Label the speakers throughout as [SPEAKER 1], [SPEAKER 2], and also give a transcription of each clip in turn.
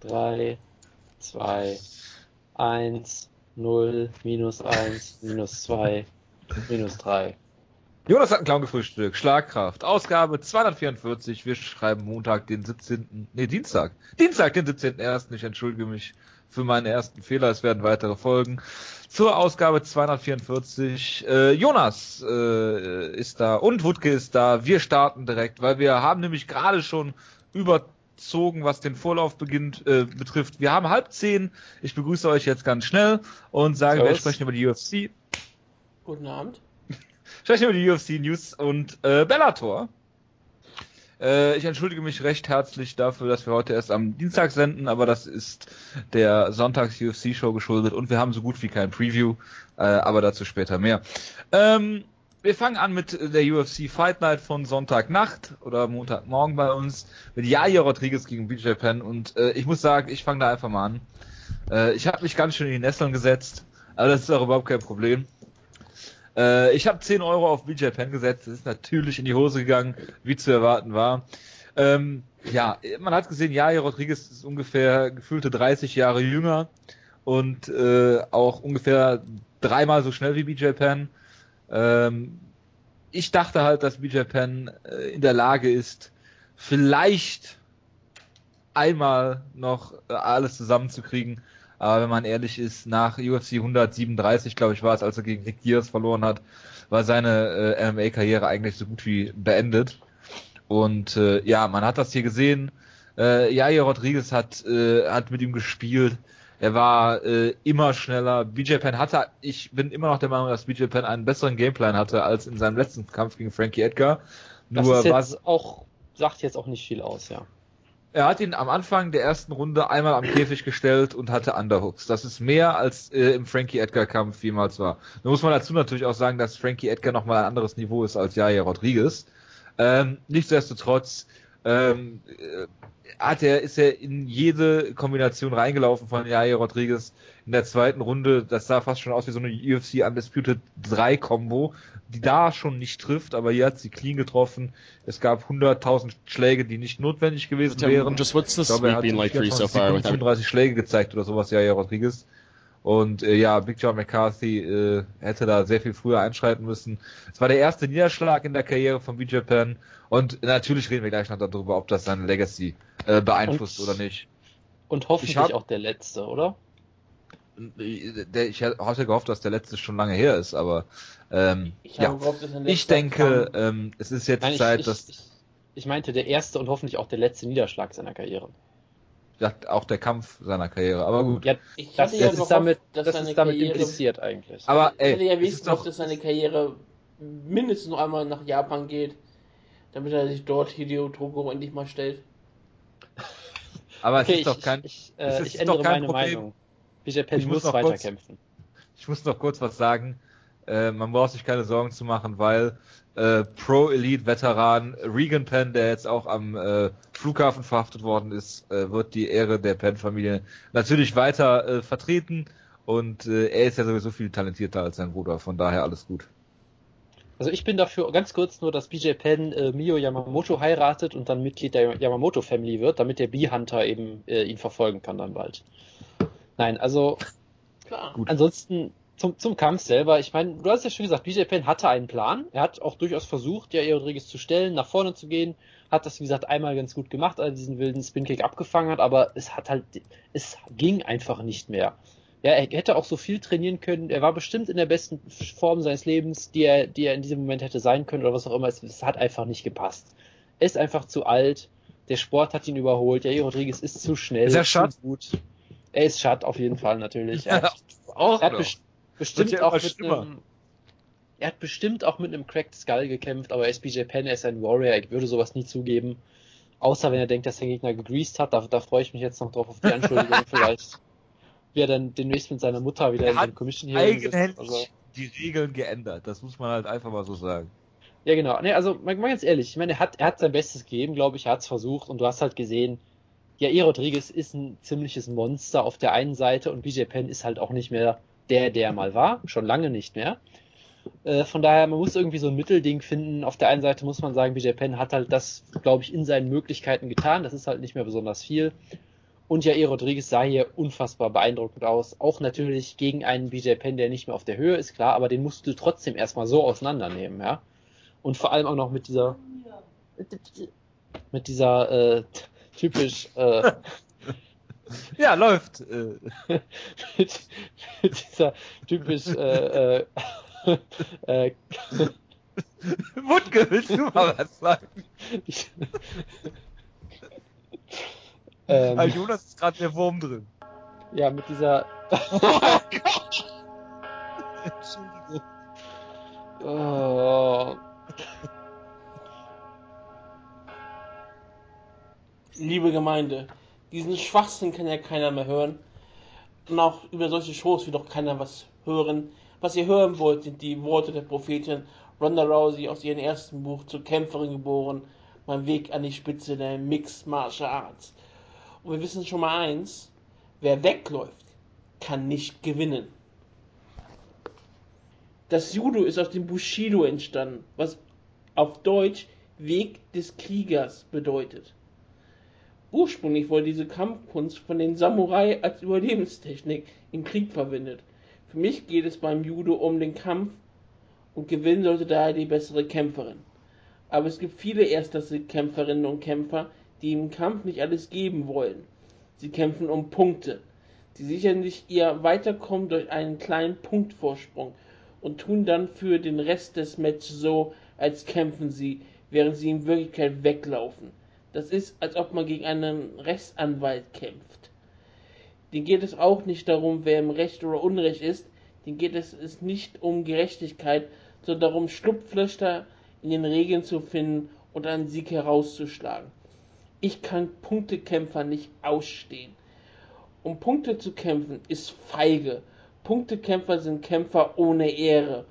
[SPEAKER 1] 3, 2, 1, 0, minus 1, minus 2, minus 3.
[SPEAKER 2] Jonas hat ein Clown gefrühstückt. Schlagkraft. Ausgabe 244. Wir schreiben Montag, den 17. Nee, Dienstag. Dienstag, den 17.01. Ich entschuldige mich für meine ersten Fehler. Es werden weitere Folgen. Zur Ausgabe 244. Äh, Jonas äh, ist da und Wutke ist da. Wir starten direkt, weil wir haben nämlich gerade schon überzogen, was den Vorlauf beginnt, äh, betrifft. Wir haben halb zehn. Ich begrüße euch jetzt ganz schnell und sage, Servus. wir sprechen über die UFC.
[SPEAKER 1] Guten Abend
[SPEAKER 2] sprechen über die UFC News und äh, Bellator. Äh, ich entschuldige mich recht herzlich dafür, dass wir heute erst am Dienstag senden, aber das ist der Sonntags-UFC-Show geschuldet und wir haben so gut wie kein Preview, äh, aber dazu später mehr. Ähm, wir fangen an mit der UFC Fight Night von Sonntagnacht oder Montagmorgen bei uns mit Jair Rodriguez gegen BJ Penn und äh, ich muss sagen, ich fange da einfach mal an. Äh, ich habe mich ganz schön in die Nesseln gesetzt, aber das ist auch überhaupt kein Problem. Äh, ich habe 10 Euro auf BJ Penn gesetzt. Das ist natürlich in die Hose gegangen, wie zu erwarten war. Ähm, ja, man hat gesehen, Jair Rodriguez ist ungefähr gefühlte 30 Jahre jünger und äh, auch ungefähr dreimal so schnell wie BJ Penn. Ähm, ich dachte halt, dass BJ Penn äh, in der Lage ist, vielleicht einmal noch äh, alles zusammenzukriegen. Aber wenn man ehrlich ist, nach UFC 137, glaube ich, war es, als er gegen Rick Gears verloren hat, war seine äh, MMA-Karriere eigentlich so gut wie beendet. Und äh, ja, man hat das hier gesehen. Äh, Jair Rodriguez hat, äh, hat mit ihm gespielt. Er war äh, immer schneller. BJ Penn hatte, ich bin immer noch der Meinung, dass BJ Penn einen besseren Gameplan hatte als in seinem letzten Kampf gegen Frankie Edgar.
[SPEAKER 1] Nur das ist jetzt auch, sagt jetzt auch nicht viel aus, ja.
[SPEAKER 2] Er hat ihn am Anfang der ersten Runde einmal am Käfig gestellt und hatte Underhooks. Das ist mehr als äh, im Frankie Edgar Kampf jemals war. Da muss man dazu natürlich auch sagen, dass Frankie Edgar nochmal ein anderes Niveau ist als Jair Rodriguez. Ähm, nichtsdestotrotz ähm, äh, hat er, ist er in jede Kombination reingelaufen von Jair Rodriguez in der zweiten Runde. Das sah fast schon aus wie so eine UFC Undisputed 3 Combo, die da schon nicht trifft, aber hier hat sie clean getroffen. Es gab 100.000 Schläge, die nicht notwendig gewesen wären. Just what's the ich glaube, er hat like so far 35 Schläge gezeigt oder sowas, Jair Rodriguez. Und äh, ja, Big John McCarthy äh, hätte da sehr viel früher einschreiten müssen. Es war der erste Niederschlag in der Karriere von BJ Penn. Und natürlich reden wir gleich noch darüber, ob das seine Legacy äh, beeinflusst und, oder nicht.
[SPEAKER 1] Und hoffentlich hab, auch der letzte, oder?
[SPEAKER 2] Der, ich hatte gehofft, dass der letzte schon lange her ist, aber ähm, ich, ja. gehofft, ich denke, ähm, es ist jetzt Nein, Zeit,
[SPEAKER 1] ich,
[SPEAKER 2] dass.
[SPEAKER 1] Ich, ich meinte der erste und hoffentlich auch der letzte Niederschlag seiner Karriere
[SPEAKER 2] auch der Kampf seiner Karriere. Aber gut.
[SPEAKER 1] Ja, ich das, ja ist damit, dass das ist damit Karriere, impliziert eigentlich.
[SPEAKER 3] Aber ey, ich hätte ja wenigstens doch, dass seine Karriere mindestens noch einmal nach Japan geht, damit er sich dort Hideo Togo endlich mal stellt.
[SPEAKER 2] Aber okay, es ist ich, doch kein,
[SPEAKER 1] ich, ich, äh, ich ändere meine Problem. Meinung. BJ Penn muss, muss weiterkämpfen.
[SPEAKER 2] Ich muss noch kurz was sagen. Äh, man braucht sich keine Sorgen zu machen, weil äh, Pro-Elite-Veteran Regan Penn, der jetzt auch am äh, Flughafen verhaftet worden ist, äh, wird die Ehre der Penn-Familie natürlich weiter äh, vertreten. Und er ist ja sowieso viel talentierter als sein Bruder, von daher alles gut.
[SPEAKER 1] Also ich bin dafür ganz kurz nur, dass BJ Penn äh, Mio Yamamoto heiratet und dann Mitglied der Yamamoto Family wird, damit der Bee-Hunter eben äh, ihn verfolgen kann dann bald. Nein, also Klar. Gut. ansonsten zum, zum Kampf selber, ich meine, du hast ja schon gesagt, BJ Penn hatte einen Plan. Er hat auch durchaus versucht, ja, Rodriguez zu stellen, nach vorne zu gehen. Hat das, wie gesagt, einmal ganz gut gemacht, als er diesen wilden Spin-Kick abgefangen hat, aber es hat halt, es ging einfach nicht mehr. Ja, er hätte auch so viel trainieren können. Er war bestimmt in der besten Form seines Lebens, die er, die er in diesem Moment hätte sein können oder was auch immer. Es, es hat einfach nicht gepasst. Er ist einfach zu alt. Der Sport hat ihn überholt. Ja, Rodriguez ist zu schnell.
[SPEAKER 2] Ist er Schatt?
[SPEAKER 1] Gut. Er ist Schatt auf jeden Fall natürlich. Er hat, auch er hat, bestimmt ja auch mit einem, er hat bestimmt auch mit einem Cracked Skull gekämpft, aber SBJ Penn ist ein Warrior, ich würde sowas nie zugeben. Außer wenn er denkt, dass der Gegner gegreased hat, da, da freue ich mich jetzt noch drauf auf die Anschuldigung vielleicht. Wie er dann demnächst mit seiner Mutter wieder er in den Commission
[SPEAKER 2] hier eigenhändig also, die Regeln geändert, das muss man halt einfach mal so sagen.
[SPEAKER 1] Ja, genau. Nee, also, mal, mal ganz ehrlich, ich meine, er hat, er hat sein Bestes gegeben, glaube ich, er hat es versucht und du hast halt gesehen, ja, E. Rodriguez ist ein ziemliches Monster auf der einen Seite und BJ Penn ist halt auch nicht mehr der, der mal war, schon lange nicht mehr. Äh, von daher, man muss irgendwie so ein Mittelding finden. Auf der einen Seite muss man sagen, BJ Penn hat halt das, glaube ich, in seinen Möglichkeiten getan. Das ist halt nicht mehr besonders viel. Und Jair Rodriguez sah hier unfassbar beeindruckend aus. Auch natürlich gegen einen BJ Penn, der nicht mehr auf der Höhe ist, klar, aber den musst du trotzdem erstmal so auseinandernehmen, ja. Und vor allem auch noch mit dieser, mit dieser äh, typisch äh,
[SPEAKER 2] ja, läuft.
[SPEAKER 1] mit, mit, dieser typisch äh, äh, äh,
[SPEAKER 2] Wutke, willst du mal was sagen? ähm, also Jonas ist gerade der Wurm drin.
[SPEAKER 1] Ja, mit dieser. oh Gott! Entschuldigung. Oh.
[SPEAKER 3] Liebe Gemeinde, diesen Schwachsinn kann ja keiner mehr hören. Und auch über solche Shows will doch keiner was hören. Was ihr hören wollt, sind die Worte der Prophetin Ronda Rousey aus ihrem ersten Buch zur Kämpferin geboren. Mein Weg an die Spitze der Mixed Martial Arts. Und wir wissen schon mal eins, wer wegläuft, kann nicht gewinnen. Das Judo ist aus dem Bushido entstanden, was auf Deutsch Weg des Kriegers bedeutet. Ursprünglich wurde diese Kampfkunst von den Samurai als Überlebenstechnik im Krieg verwendet. Für mich geht es beim Judo um den Kampf und gewinnen sollte daher die bessere Kämpferin. Aber es gibt viele erstklassige Kämpferinnen und Kämpfer, die im Kampf nicht alles geben wollen. Sie kämpfen um Punkte. Sie sichern sich ihr Weiterkommen durch einen kleinen Punktvorsprung und tun dann für den Rest des Matches so, als kämpfen sie, während sie in Wirklichkeit weglaufen. Das ist, als ob man gegen einen Rechtsanwalt kämpft. Den geht es auch nicht darum, wer im Recht oder Unrecht ist. Den geht es, es nicht um Gerechtigkeit, sondern darum, Schlupflöcher in den Regeln zu finden und einen Sieg herauszuschlagen. Ich kann Punktekämpfer nicht ausstehen. Um Punkte zu kämpfen ist feige. Punktekämpfer sind Kämpfer ohne Ehre.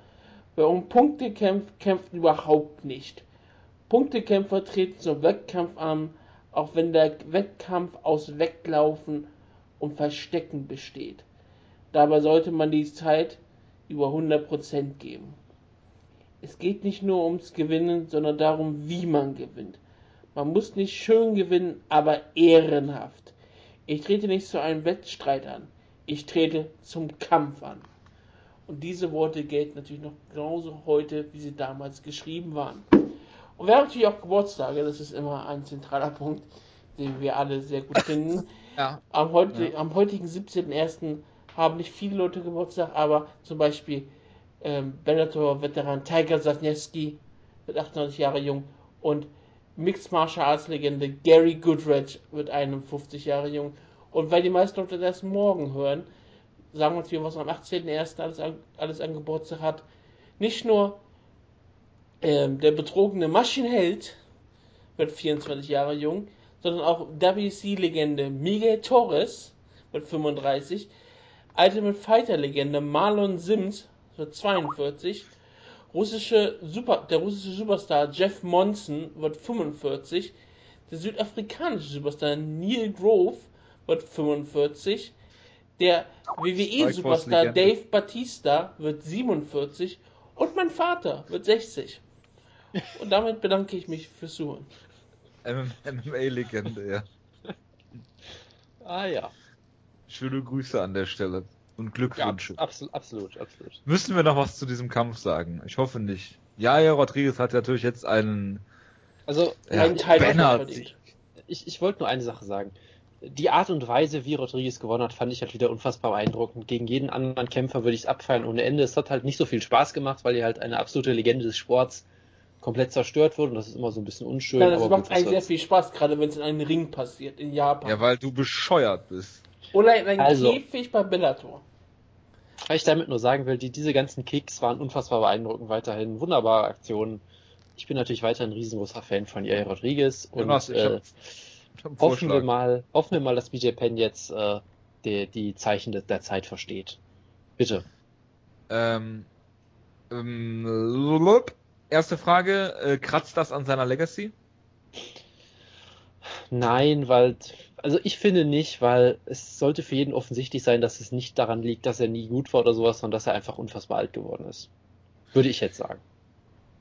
[SPEAKER 3] Wer um Punkte kämpft, kämpft überhaupt nicht. Punktekämpfer treten zum Wettkampf an, auch wenn der Wettkampf aus Weglaufen und Verstecken besteht. Dabei sollte man die Zeit über 100% geben. Es geht nicht nur ums Gewinnen, sondern darum, wie man gewinnt. Man muss nicht schön gewinnen, aber ehrenhaft. Ich trete nicht zu einem Wettstreit an. Ich trete zum Kampf an. Und diese Worte gelten natürlich noch genauso heute, wie sie damals geschrieben waren. Und wir haben natürlich auch Geburtstage, das ist immer ein zentraler Punkt, den wir alle sehr gut finden. Ja. Am, heute, ja. am heutigen 17.01. haben nicht viele Leute Geburtstag, aber zum Beispiel ähm, Bellator-Veteran Tiger Safneski wird 98 Jahre jung und Mixed Martial Arts Legende Gary Goodridge wird 51 Jahre jung. Und weil die meisten Leute das morgen hören, sagen wir uns hier, was am 18.01. alles, an, alles an Geburtstag hat. Nicht nur ähm, der betrogene Maschinenheld wird 24 Jahre jung, sondern auch WC-Legende Miguel Torres wird 35, Ultimate Fighter-Legende Marlon Sims wird 42, russische Super, der russische Superstar Jeff Monson wird 45, der südafrikanische Superstar Neil Grove wird 45, der WWE-Superstar Dave Batista wird 47 und mein Vater wird 60. Und damit bedanke ich mich fürs Zuhören.
[SPEAKER 2] MMA-Legende, ja.
[SPEAKER 1] ah ja.
[SPEAKER 2] Schöne Grüße an der Stelle und Glückwünsche.
[SPEAKER 1] Ja, absolut, absolut, absolut.
[SPEAKER 2] Müssen wir noch was zu diesem Kampf sagen? Ich hoffe nicht. Ja, ja, Rodriguez hat natürlich jetzt einen.
[SPEAKER 1] Also, ja, ein Teil Ich, ich wollte nur eine Sache sagen. Die Art und Weise, wie Rodriguez gewonnen hat, fand ich halt wieder unfassbar beeindruckend. Gegen jeden anderen Kämpfer würde ich es abfeiern ohne Ende. Es hat halt nicht so viel Spaß gemacht, weil er halt eine absolute Legende des Sports komplett zerstört wird und das ist immer so ein bisschen unschön.
[SPEAKER 3] Ja, das macht eigentlich sehr viel Spaß, gerade wenn es in einem Ring passiert, in Japan.
[SPEAKER 2] Ja, weil du bescheuert bist.
[SPEAKER 3] Oder in einem also, Käfig bei Bellator.
[SPEAKER 1] Was ich damit nur sagen will, die, diese ganzen Kicks waren unfassbar beeindruckend weiterhin. Wunderbare Aktionen. Ich bin natürlich weiterhin ein riesengroßer Fan von Jair Rodriguez und ja, äh, hoffen, wir mal, hoffen wir mal, dass BJ Penn jetzt äh, die, die Zeichen der, der Zeit versteht. Bitte.
[SPEAKER 2] Ähm, ähm, Erste Frage, äh, kratzt das an seiner Legacy?
[SPEAKER 1] Nein, weil, also ich finde nicht, weil es sollte für jeden offensichtlich sein, dass es nicht daran liegt, dass er nie gut war oder sowas, sondern dass er einfach unfassbar alt geworden ist. Würde ich jetzt sagen.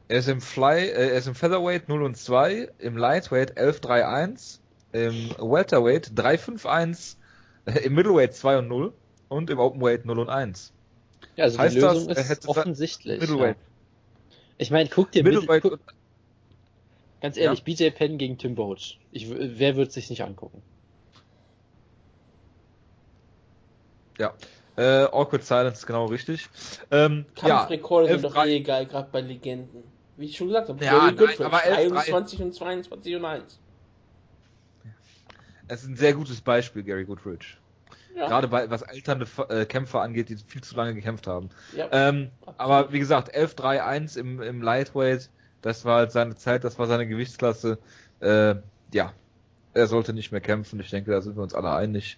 [SPEAKER 2] Er ist im Fly, äh, er ist im Featherweight 0 und 2, im Lightweight 11 3 1, im Welterweight 3-5-1, äh, im Middleweight 2 und 0 und im Openweight 0 und 1.
[SPEAKER 1] Ja, also
[SPEAKER 2] Heißt
[SPEAKER 1] die Lösung
[SPEAKER 2] das,
[SPEAKER 1] ist offensichtlich.
[SPEAKER 2] Middleweight.
[SPEAKER 1] Ja. Ich meine, guck dir Middle,
[SPEAKER 2] Middleweight
[SPEAKER 1] guck, ganz ehrlich, BJ Penn gegen Tim Boach. Ich, wer wird sich nicht angucken?
[SPEAKER 2] ja. Äh, Awkward Silence, genau richtig. Ähm, ja,
[SPEAKER 3] Kampfrekorde sind
[SPEAKER 2] 11,
[SPEAKER 3] doch
[SPEAKER 2] 3
[SPEAKER 3] eh egal, gerade bei Legenden. Wie ich schon gesagt habe,
[SPEAKER 2] Ja,
[SPEAKER 3] Gary
[SPEAKER 2] nein,
[SPEAKER 3] Goodrich,
[SPEAKER 2] aber 11,
[SPEAKER 3] 21 und 22 und 1.
[SPEAKER 2] es ist ein sehr gutes Beispiel, Gary Goodrich.
[SPEAKER 3] Ja,
[SPEAKER 2] Gerade bei, was alternde äh, Kämpfer angeht, die viel zu lange gekämpft haben.
[SPEAKER 3] ja.
[SPEAKER 2] Ähm, aber wie gesagt, 11-3-1 im, im Lightweight, das war halt seine Zeit, das war seine Gewichtsklasse. Äh, ja, er sollte nicht mehr kämpfen. Ich denke, da sind wir uns alle einig.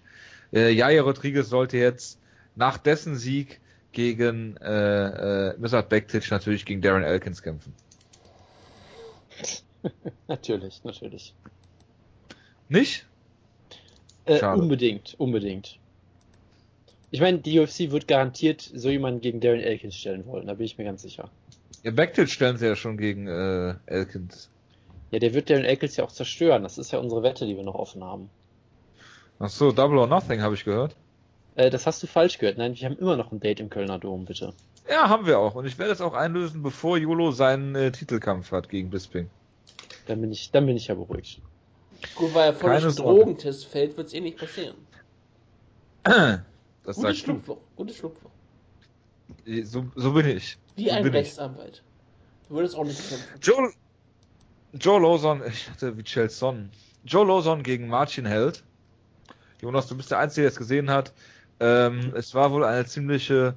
[SPEAKER 2] Äh, Jair Rodriguez sollte jetzt nach dessen Sieg gegen äh, äh, Mirsad Bektic natürlich gegen Darren Elkins kämpfen.
[SPEAKER 1] Natürlich, natürlich.
[SPEAKER 2] Nicht?
[SPEAKER 1] Äh, unbedingt, unbedingt. Ich meine, die UFC wird garantiert so jemanden gegen Darren Elkins stellen wollen, da bin ich mir ganz sicher.
[SPEAKER 2] Ja, Bektic stellen sie ja schon gegen äh, Elkins.
[SPEAKER 1] Ja, der wird Darren Elkins ja auch zerstören. Das ist ja unsere Wette, die wir noch offen haben.
[SPEAKER 2] Ach so, Double or Nothing habe ich gehört.
[SPEAKER 1] Äh, das hast du falsch gehört. Nein, wir haben immer noch ein Date im Kölner Dom, bitte.
[SPEAKER 2] Ja, haben wir auch. Und ich werde es auch einlösen, bevor Jolo seinen äh, Titelkampf hat gegen Bisping.
[SPEAKER 1] Dann bin ich, dann bin ich ja beruhigt.
[SPEAKER 3] Gut, weil er vor dem. Drogentest fällt, wird es eh nicht passieren.
[SPEAKER 2] Das
[SPEAKER 3] Gutes
[SPEAKER 2] sagst du.
[SPEAKER 3] Schlupfloch, gutes Schlupfloch.
[SPEAKER 2] So, so bin ich.
[SPEAKER 3] Wie
[SPEAKER 2] so
[SPEAKER 3] ein. Rechtsanwalt. Du würdest auch nicht kämpfen.
[SPEAKER 2] Joe, Joe Lawson, ich hatte wie Son. Joe Lawson gegen Martin Held. Jonas, du bist der Einzige, der es gesehen hat. Ähm, es war wohl eine ziemliche,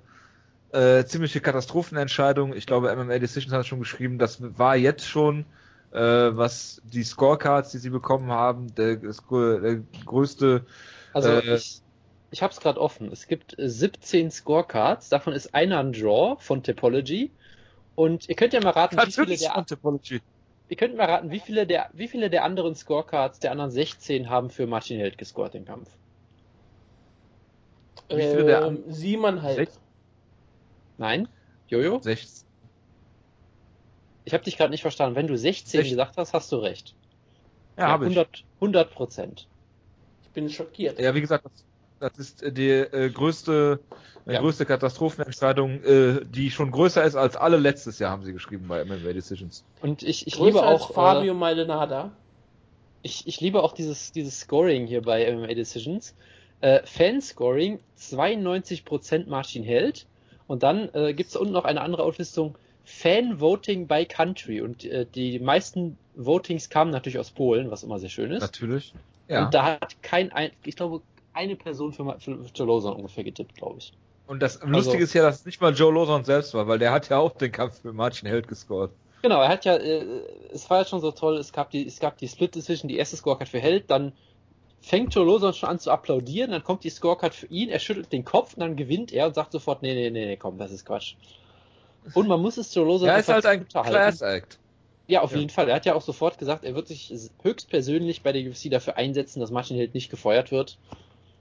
[SPEAKER 2] äh, ziemliche Katastrophenentscheidung. Ich glaube, MMA Decisions hat schon geschrieben, das war jetzt schon, äh, was die Scorecards, die sie bekommen haben, der, der größte
[SPEAKER 1] Also
[SPEAKER 2] Äh,
[SPEAKER 1] ich, ich habe es gerade offen. Es gibt äh, 17 Scorecards. Davon ist einer ein Draw von Topology. Und ihr könnt ja mal raten, wie viele der ihr könnt mal raten, wie viele der wie viele der anderen Scorecards der anderen 16 haben für Martin Held gescored den Kampf.
[SPEAKER 2] Wie viele der
[SPEAKER 3] ähm, siebeneinhalb.
[SPEAKER 2] Sechs?
[SPEAKER 1] Nein? Jojo?
[SPEAKER 2] 16.
[SPEAKER 1] Ich habe dich gerade nicht verstanden. Wenn du 16
[SPEAKER 2] Sech-
[SPEAKER 1] gesagt hast, hast du recht.
[SPEAKER 2] Ja, habe ich.
[SPEAKER 1] 100 100 Prozent.
[SPEAKER 3] Ich bin schockiert.
[SPEAKER 2] Ja, wie gesagt, das, das ist äh, die äh, größte, äh,
[SPEAKER 1] Ja.
[SPEAKER 2] größte Katastrophenentscheidung, äh, die schon größer ist als alle letztes Jahr, haben sie geschrieben bei MMA Decisions.
[SPEAKER 1] Und ich, ich
[SPEAKER 3] Größer
[SPEAKER 1] liebe
[SPEAKER 3] als
[SPEAKER 1] auch
[SPEAKER 3] Fabio
[SPEAKER 1] äh,
[SPEAKER 3] Maldonada.
[SPEAKER 1] ich, ich liebe auch dieses dieses Scoring hier bei MMA Decisions. Äh, Fanscoring 92% Martin Held und dann äh, gibt es unten noch eine andere Auflistung Fan Voting by Country und äh, die meisten Votings kamen natürlich aus Polen, was immer sehr schön ist.
[SPEAKER 2] Natürlich. Ja.
[SPEAKER 1] Und da hat kein ein, ich glaube eine Person für, für, für Joe Lawson ungefähr getippt, glaube ich.
[SPEAKER 2] Und das
[SPEAKER 1] Also-
[SPEAKER 2] Lustige ist ja, dass es nicht mal Joe Lawson selbst war, weil der hat ja auch den Kampf mit Martin Held gescored.
[SPEAKER 1] Genau, er hat ja, äh, es war ja schon so toll, es gab die, es gab die Split Decision, die erste Scorecard für Held, dann fängt Joe Lawson schon an zu applaudieren, dann kommt die Scorecard für ihn, er schüttelt den Kopf und dann gewinnt er und sagt sofort, nee, nee, nee, nee, komm, das ist Quatsch. Und man muss es Joe Lawson
[SPEAKER 2] Er ist halt ein. Class Act.
[SPEAKER 1] Ja, auf
[SPEAKER 2] Ja.
[SPEAKER 1] jeden Fall. Er hat ja auch sofort gesagt, er wird sich höchstpersönlich bei der UFC dafür einsetzen, dass Martin Held nicht gefeuert wird,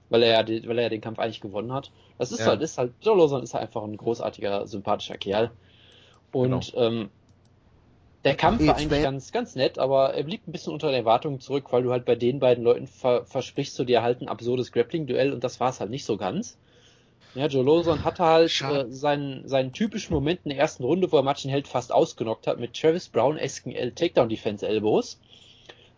[SPEAKER 1] weil er ja, den, weil er ja den Kampf eigentlich gewonnen hat. Das ist
[SPEAKER 2] Ja.
[SPEAKER 1] halt, ist halt, Joe Lawson ist halt einfach ein großartiger, sympathischer Kerl. Und ähm, der Kampf war eigentlich ganz, ganz nett, aber er blieb ein bisschen unter den Erwartungen zurück, weil du halt bei den beiden Leuten ver versprichst du dir halt ein absurdes Grappling-Duell und das war es halt nicht so ganz. Ja, Joe Lawson hatte halt äh, seinen, seinen typischen Moment in der ersten Runde, wo er Martin Held fast ausgenockt hat mit Travis Brown-esken L-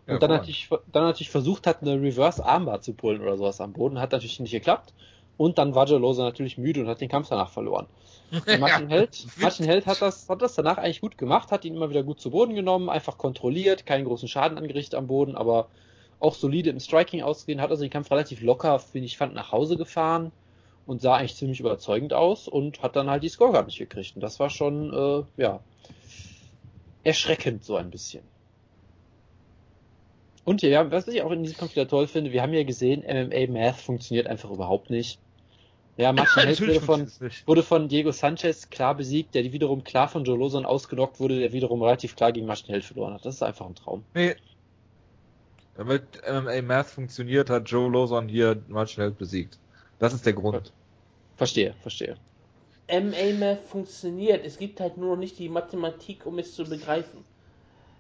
[SPEAKER 1] Und dann, natürlich, dann natürlich versucht hat, eine Reverse-Armbar zu pullen oder sowas am Boden. Hat natürlich nicht geklappt. Und dann war Lawson natürlich müde und hat den Kampf danach verloren. Und Martin, Held, Martin Held hat das, hat das danach eigentlich gut gemacht, hat ihn immer wieder gut zu Boden genommen, einfach kontrolliert, keinen großen Schaden angerichtet am Boden, aber auch solide im Striking ausgesehen, hat also den Kampf relativ locker, wie ich fand, nach Hause gefahren und sah eigentlich ziemlich überzeugend aus und hat dann halt die Scorecard nicht gekriegt. Und das war schon, äh, ja, erschreckend so ein bisschen. Und ja, was ich auch in diesem Kampf wieder toll finde, wir haben ja gesehen, MMA Math funktioniert einfach überhaupt nicht. Ja, Martin Held wurde von, wurde von Diego Sanchez klar besiegt, der wiederum klar von Joe Lawson ausgenockt wurde, der wiederum relativ klar gegen Martin Held verloren hat. Das ist einfach ein Traum.
[SPEAKER 2] Nee. Damit MMA Math funktioniert, hat Joe Lawson hier Martin Held besiegt. Das ist der Grund.
[SPEAKER 1] Verstehe, verstehe.
[SPEAKER 3] MA-Math funktioniert. Es gibt halt nur noch nicht die Mathematik, um es zu begreifen.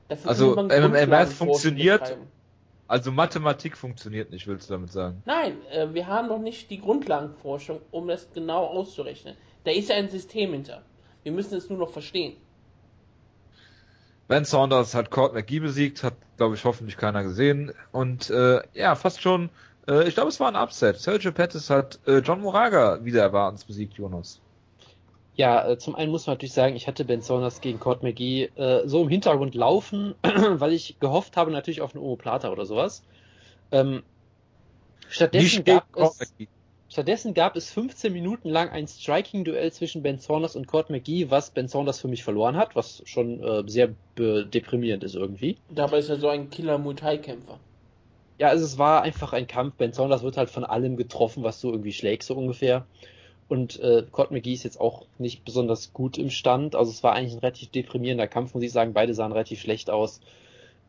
[SPEAKER 3] Dafür
[SPEAKER 2] Also, MMA Math funktioniert. Also Mathematik funktioniert nicht, willst du damit sagen?
[SPEAKER 3] Nein, äh, wir haben noch nicht die Grundlagenforschung, um das genau auszurechnen. Da ist ja ein System hinter. Wir müssen es nur noch verstehen.
[SPEAKER 2] Ben Saunders hat Court McGee besiegt, hat, glaube ich, hoffentlich keiner gesehen. Und äh, ja, fast schon, äh, ich glaube, es war ein Upset. Sergio Pettis hat äh, John Moraga wieder erwartens besiegt, Jonas.
[SPEAKER 1] Ja, äh, zum einen muss man natürlich sagen, ich hatte Ben Saunders gegen Court McGee äh, so im Hintergrund laufen, weil ich gehofft habe natürlich auf eine Omoplata oder sowas. Ähm, stattdessen, gab es, stattdessen gab es 15 Minuten lang ein Striking-Duell zwischen Ben Saunders und Court McGee, was Ben Saunders für mich verloren hat, was schon äh, sehr deprimierend ist irgendwie.
[SPEAKER 3] Dabei ist er so ein Killer-Muay-Thai-Kämpfer.
[SPEAKER 1] Ja, also es war einfach ein Kampf. Ben Saunders wird halt von allem getroffen, was du irgendwie schlägst, so ungefähr. Und äh, Cord McGee ist jetzt auch nicht besonders gut im Stand. Also es war eigentlich ein relativ deprimierender Kampf, muss ich sagen. Beide sahen relativ schlecht aus.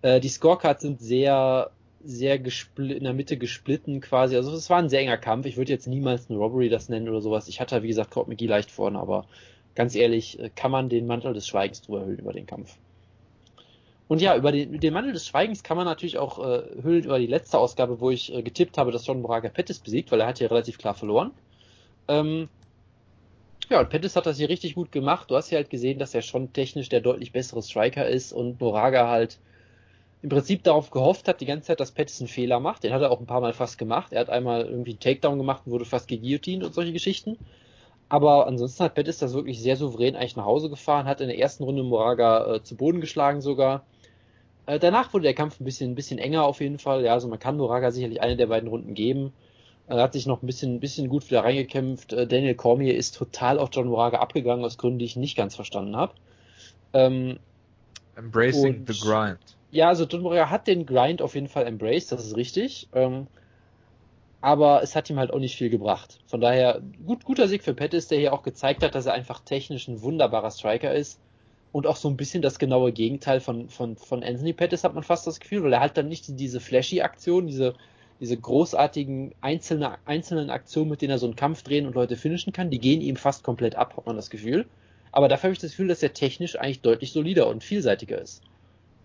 [SPEAKER 1] Äh, die Scorecards sind sehr, sehr in der Mitte gesplitten quasi. Also es war ein sehr enger Kampf. Ich würde jetzt niemals eine Robbery das nennen oder sowas. Ich hatte, wie gesagt, Cord McGee leicht vorne, aber ganz ehrlich, äh, kann man den Mantel des Schweigens drüber hüllen über den Kampf. Und ja, über den, den Mantel des Schweigens kann man natürlich auch äh, hüllen über die letzte Ausgabe, wo ich äh, getippt habe, dass John Moraga Pettis besiegt, weil er hat hier relativ klar verloren. Ähm, ja, und Pettis hat das hier richtig gut gemacht. Du hast ja halt gesehen, dass er schon technisch der deutlich bessere Striker ist und Moraga halt im Prinzip darauf gehofft hat, die ganze Zeit, dass Pettis einen Fehler macht. Den hat er auch ein paar Mal fast gemacht. Er hat einmal irgendwie einen Takedown gemacht und wurde fast geguillotined und solche Geschichten. Aber ansonsten hat Pettis das wirklich sehr souverän eigentlich nach Hause gefahren, hat in der ersten Runde Moraga äh, zu Boden geschlagen sogar. Äh, danach wurde der Kampf ein bisschen, ein bisschen enger auf jeden Fall. Ja, also man kann Moraga sicherlich eine der beiden Runden geben. Er hat sich noch ein bisschen, ein bisschen gut wieder reingekämpft. Äh, Daniel Cormier ist total auf John Moraga abgegangen, aus Gründen, die ich nicht ganz verstanden habe. Ähm,
[SPEAKER 2] Embracing und, the grind.
[SPEAKER 1] Ja, also John Moraga hat den Grind auf jeden Fall embraced, das ist richtig. Ähm, aber es hat ihm halt auch nicht viel gebracht. Von daher, gut, guter Sieg für Pettis, der hier auch gezeigt hat, dass er einfach technisch ein wunderbarer Striker ist. Und auch so ein bisschen das genaue Gegenteil von, von, von Anthony Pettis hat man fast das Gefühl, weil er halt dann nicht diese flashy Aktion, diese, diese großartigen einzelne, einzelnen Aktionen, mit denen er so einen Kampf drehen und Leute finishen kann, die gehen ihm fast komplett ab, hat man das Gefühl. Aber dafür habe ich das Gefühl, dass er technisch eigentlich deutlich solider und vielseitiger ist.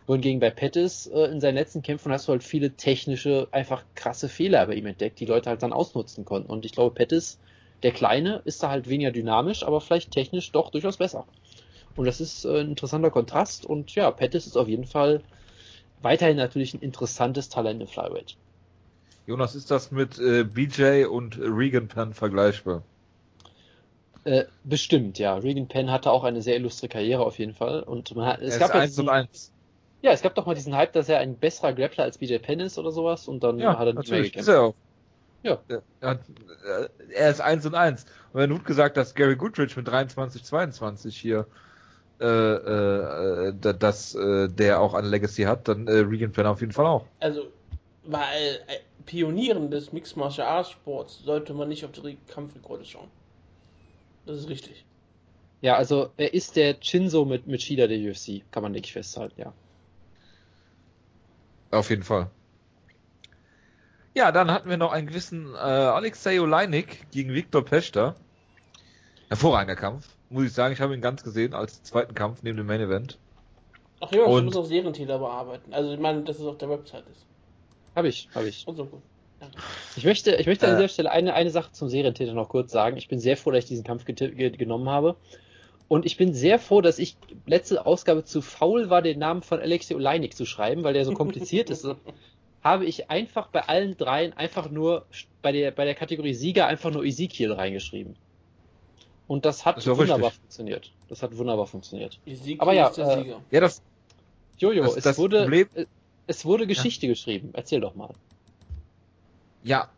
[SPEAKER 1] Wohingegen bei Pettis äh, in seinen letzten Kämpfen hast du halt viele technische, einfach krasse Fehler bei ihm entdeckt, die Leute halt dann ausnutzen konnten. Und ich glaube, Pettis, der Kleine, ist da halt weniger dynamisch, aber vielleicht technisch doch durchaus besser. Und das ist äh, ein interessanter Kontrast. Und ja, Pettis ist auf jeden Fall weiterhin natürlich ein interessantes Talent im Flyweight.
[SPEAKER 2] Jonas, ist das mit äh, BJ und Regan Penn vergleichbar?
[SPEAKER 1] Äh, bestimmt, ja. Regan Penn hatte auch eine sehr illustre Karriere auf jeden Fall. Und man hat, es
[SPEAKER 2] er
[SPEAKER 1] gab
[SPEAKER 2] ist eins und eins.
[SPEAKER 1] Ja, es gab doch mal diesen Hype, dass er ein besserer Grappler als BJ Penn ist oder sowas und dann
[SPEAKER 2] ja,
[SPEAKER 1] hat er
[SPEAKER 2] nicht mehr gekämpft. Ist er auch.
[SPEAKER 1] Ja.
[SPEAKER 2] Er, er ist eins und eins. Und wenn du gesagt hast, Gary Goodrich mit 23, 22 hier, äh, äh, dass äh, der auch eine Legacy hat, dann äh, Regan Penn auf jeden Fall auch.
[SPEAKER 3] Also, weil äh, Pionieren des Mixed Martial Arts Sports sollte man nicht auf die Kampfrekorde schauen. Das ist richtig.
[SPEAKER 1] Ja, also er ist der Chinzo mit, mit Shida der UFC, kann man nicht festhalten, ja.
[SPEAKER 2] Auf jeden Fall. Ja, dann hatten wir noch einen gewissen äh, Alexei Oleinik gegen Viktor Pechter. Hervorragender Kampf, muss ich sagen. Ich habe ihn ganz gesehen als zweiten Kampf neben dem Main Event.
[SPEAKER 3] Ach ja, du musst auch Serientäter bearbeiten. Also ich meine, dass es auf der Website ist.
[SPEAKER 1] Habe ich, habe ich.
[SPEAKER 3] Und so gut. Danke.
[SPEAKER 1] Ich möchte, ich möchte an äh. dieser Stelle eine, eine Sache zum Serientäter noch kurz sagen. Ich bin sehr froh, dass ich diesen Kampf genommen habe. Und ich bin sehr froh, dass ich letzte Ausgabe zu faul war, den Namen von Alexei Oleinik zu schreiben, weil der so kompliziert ist. Habe ich einfach bei allen dreien einfach nur bei der, bei der Kategorie Sieger einfach nur Ezekiel reingeschrieben. Und das hat das wunderbar richtig. funktioniert. Das hat wunderbar funktioniert.
[SPEAKER 3] Ezekiel Aber ja, äh,
[SPEAKER 2] ja, das.
[SPEAKER 1] Jojo, das, es das wurde, Problem, es wurde Geschichte ja. geschrieben. Erzähl doch mal.
[SPEAKER 2] Ja,